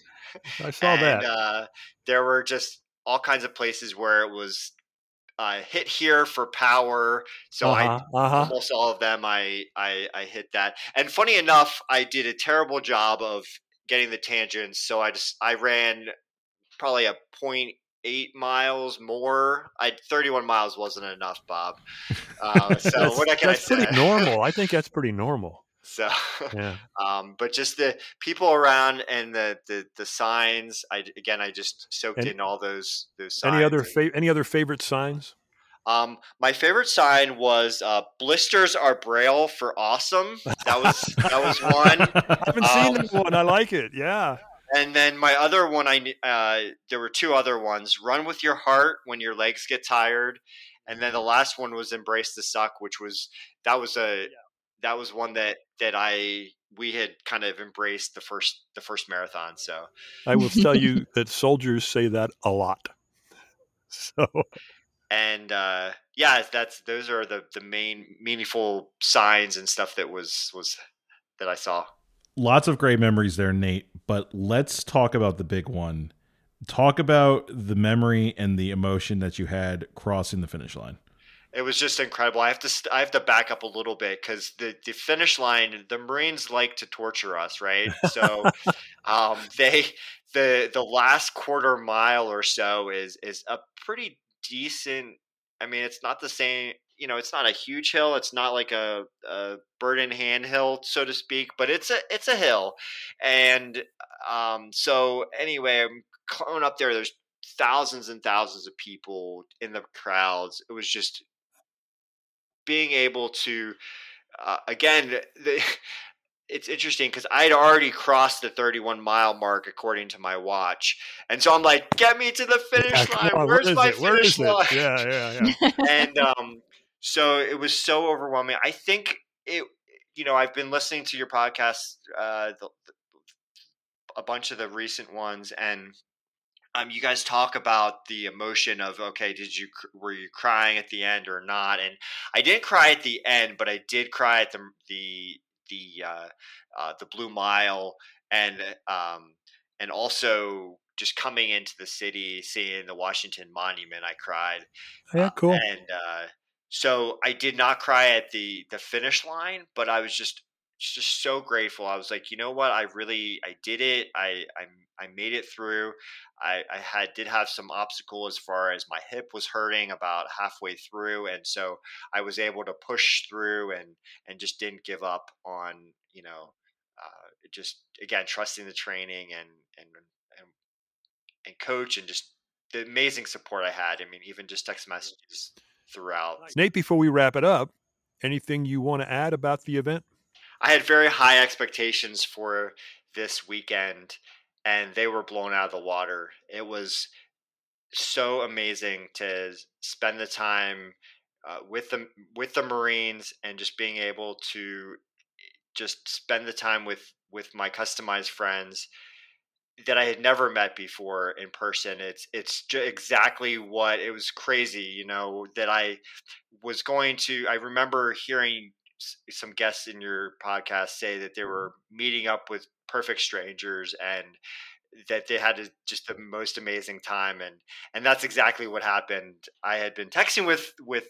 I saw *laughs* and, that. Uh, there were just all kinds of places where it was uh, hit here for power. So I uh-huh, uh-huh. almost all of them I, I I hit that. And funny enough, I did a terrible job of getting the tangents. So I just I ran probably a point eight miles more. I 31 miles wasn't enough, Bob. Uh, *laughs* so that's what can that's I say? pretty normal. I think that's pretty normal. So, *laughs* Yeah. um, but just the people around and the the, the signs. I again, I just soaked And- in all those those signs. Any other fa- any other favorite signs? um, my favorite sign was uh, "Blisters are braille for awesome." That was that was one. *laughs* I haven't seen Um, that one. I like it. Yeah. And then my other one, I uh, there were two other ones: "Run with your heart when your legs get tired," and then the last one was "Embrace the suck," which was that was a that was one that that I we had kind of embraced the first the first marathon. So I will tell *laughs* you that soldiers say that a lot. *laughs* So and uh, yeah, that's those are the the main meaningful signs and stuff that was was that I saw. Lots of great memories there, Nate. But let's talk about the big one. Talk about the memory and the emotion that you had crossing the finish line. It was just incredible. I have to st- I have to back up a little bit because the the finish line, the Marines like to torture us, right? So *laughs* um, they the the last quarter mile or so is is a pretty decent. I mean, it's not the same. you know, it's not a huge hill. It's not like a, a bird in hand hill, so to speak, but it's a it's a hill. And um, so anyway, I'm going up there. There's thousands and thousands of people in the crowds. It was just being able to uh, again the, *laughs* it's interesting because I'd already crossed the 31 mile mark according to my watch, and so I'm like, "Get me to the finish Yeah, line. on, Where's my it? Where finish is it? line?" Yeah, yeah, yeah. *laughs* and um, so it was so overwhelming. I think it. You know, I've been listening to your podcast, uh, the, a bunch of the recent ones, and um, you guys talk about the emotion of okay, did you were you crying at the end or not? And I didn't cry at the end, but I did cry at the the the uh, uh, the Blue Mile, and um, and also just coming into the city, seeing the Washington Monument. I cried. Yeah, cool. And uh, so I did not cry at the the finish line, but I was just just so grateful. I was like, you know what? I really I did it. I I, I made it through. I, I had did have some obstacle as far as my hip was hurting about halfway through, and so I was able to push through and and just didn't give up on you know uh, just again trusting the training and and and and coach and just the amazing support I had. I mean, even just text messages throughout. Nate, before we wrap it up, anything you want to add about the event? I had very high expectations for this weekend, and they were blown out of the water. It was so amazing to spend the time uh, with the with the Marines and just being able to just spend the time with with my customized friends that I had never met before in person. It's it's exactly what it was crazy, you know, that I was going to. I remember hearing some guests in your podcast say that they were meeting up with perfect strangers and that they had a, just the most amazing time and and that's exactly what happened. I had been texting with with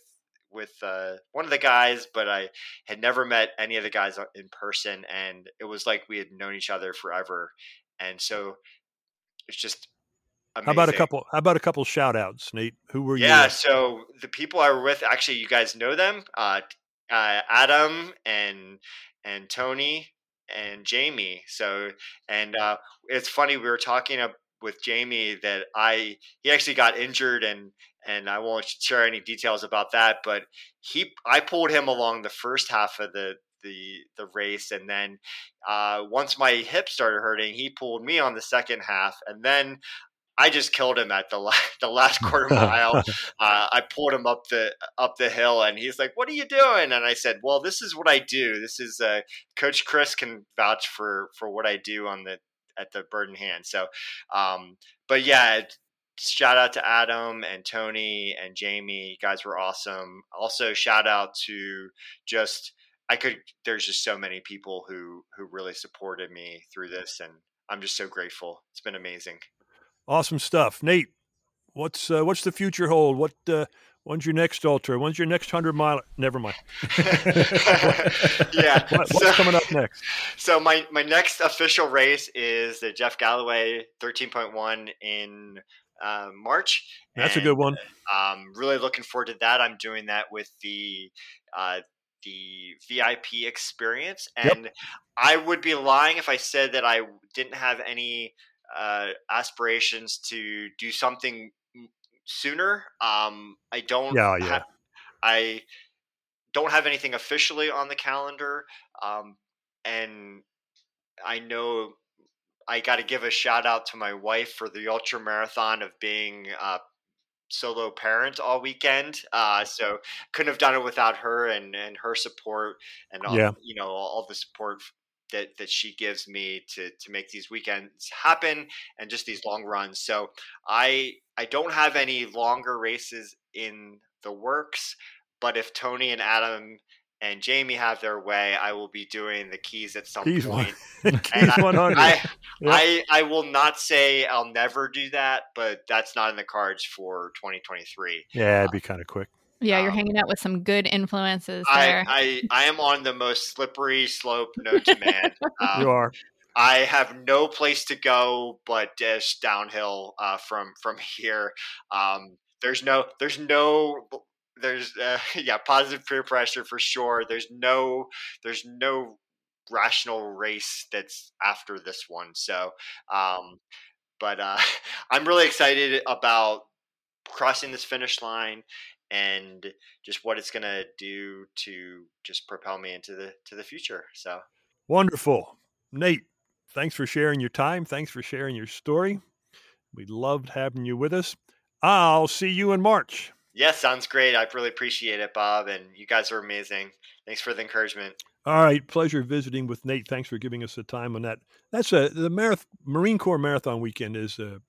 with uh, one of the guys, but I had never met any of the guys in person, and it was like we had known each other forever. And so it's just amazing. How about a couple? How about a couple shout outs, Nate? Who were you? Yeah, so the people I were with, actually, you guys know them. Uh, uh, Adam and and Tony and Jamie. So and uh, it's funny we were talking up with Jamie that I he actually got injured and and I won't share any details about that, but he I pulled him along the first half of the the the race, and then uh, once my hip started hurting, he pulled me on the second half, and then I just killed him at the la- *laughs* the last quarter mile. *laughs* uh, I pulled him up the up the hill, and he's like, "What are you doing?" And I said, "Well, this is what I do. This is uh, Coach Chris can vouch for for what I do on the at the bird in hand." So, um, but yeah, shout out to Adam and Tony and Jamie. You guys were awesome. Also, shout out to just I could. There's just so many people who who really supported me through this, and I'm just so grateful. It's been amazing. Awesome stuff, Nate. What's uh, what's the future hold? What uh, when's your next ultra? When's your next hundred mile? Never mind. *laughs* yeah. *laughs* What, what's so- coming up next? *laughs* So my my next official race is the Jeff Galloway 13.1 in uh, March. That's a good one. Um, really looking forward to that. I'm doing that with the uh, the VIP experience, Yep. and I would be lying if I said that I didn't have any uh, aspirations to do something sooner. Um, I don't. Yeah, yeah. ha- I don't have anything officially on the calendar, um, and I know I got to give a shout out to my wife for the ultra marathon of being a solo parent all weekend. Uh, so couldn't have done it without her and, and her support and all, Yeah. you know all the support that that she gives me to to make these weekends happen and just these long runs. So I I don't have any longer races in the works, but if Tony and Adam and Jamie have their way, I will be doing the keys at some Keys one- point. *laughs* Keys I- 100. I, Yeah. I I will not say I'll never do that, but that's not in the cards for 2023. Yeah, it'd uh, be kind of quick. Yeah, you're Um, hanging out with some good influences I, there. I *laughs* I am on the most slippery slope known to man. Um, you are. I have no place to go but just downhill uh, from from *laughs* here. Um, there's no there's no there's uh, *laughs* yeah positive peer pressure for sure. There's no there's no rational race that's after this one. So, um, but uh, I'm really excited about crossing this finish line and just what it's going to do to just propel me into the to the future. So wonderful, Nate. Thanks for sharing your time. Thanks for sharing your story. We loved having you with us. I'll see you in March. Yeah, sounds great. I really appreciate it, Bob, and you guys are amazing. Thanks for the encouragement. All right, pleasure visiting with Nate. Thanks for giving us the time on that. That's a the Marath- Marine Corps Marathon Weekend is a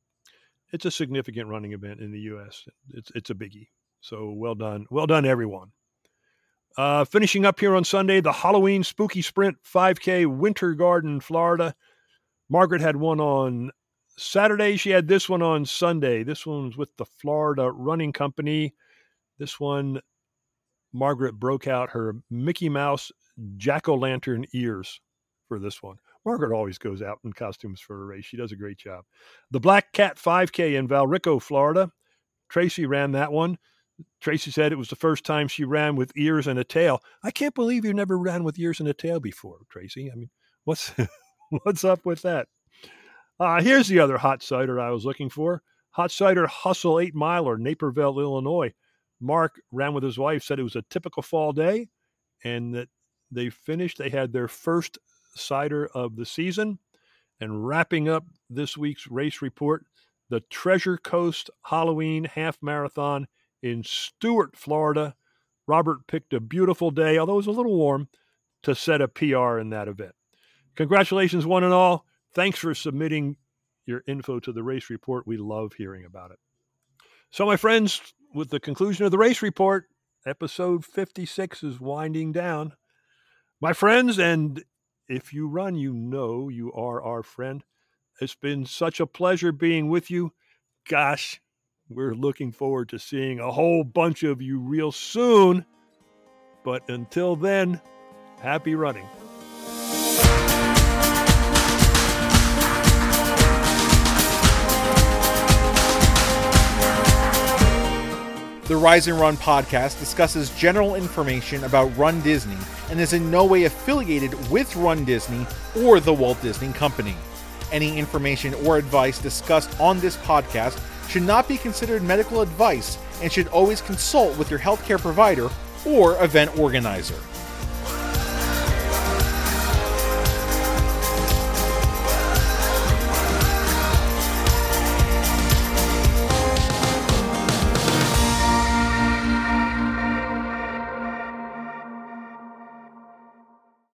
it's a significant running event in the U.S. It's it's a biggie. So well done, well done, everyone. Uh, finishing up here on Sunday, the Halloween Spooky Sprint 5K Winter Garden, Florida. Margaret had one on Saturday. She had this one on Sunday. This one's with the Florida Running Company. This one, Margaret broke out her Mickey Mouse jack o' lantern ears for this one. Margaret always goes out in costumes for a race. She does a great job. The Black Cat 5K in Valrico, Florida. Tracy ran that one. Tracy said it was the first time she ran with ears and a tail. I can't believe you never ran with ears and a tail before, Tracy. I mean, what's *laughs* what's up with that? Uh, here's the other hot cider I was looking for. Hot cider hustle eight miler, Naperville, Illinois. Mark ran with his wife, said it was a typical fall day, and that they finished. They had their first cider of the season. And wrapping up this week's race report, the Treasure Coast Halloween Half Marathon in Stuart, Florida. Robert picked a beautiful day, although it was a little warm, to set a PR in that event. Congratulations, one and all. Thanks for submitting your info to the race report. We love hearing about it. So, my friends, with the conclusion of the race report, episode 56 is winding down. My friends, and if you run, you know you are our friend. It's been such a pleasure being with you. Gosh, we're looking forward to seeing a whole bunch of you real soon. But until then, happy running. The Rise and Run podcast discusses general information about Run Disney and is in no way affiliated with Run Disney or the Walt Disney Company. Any information or advice discussed on this podcast should not be considered medical advice and should always consult with your healthcare provider or event organizer.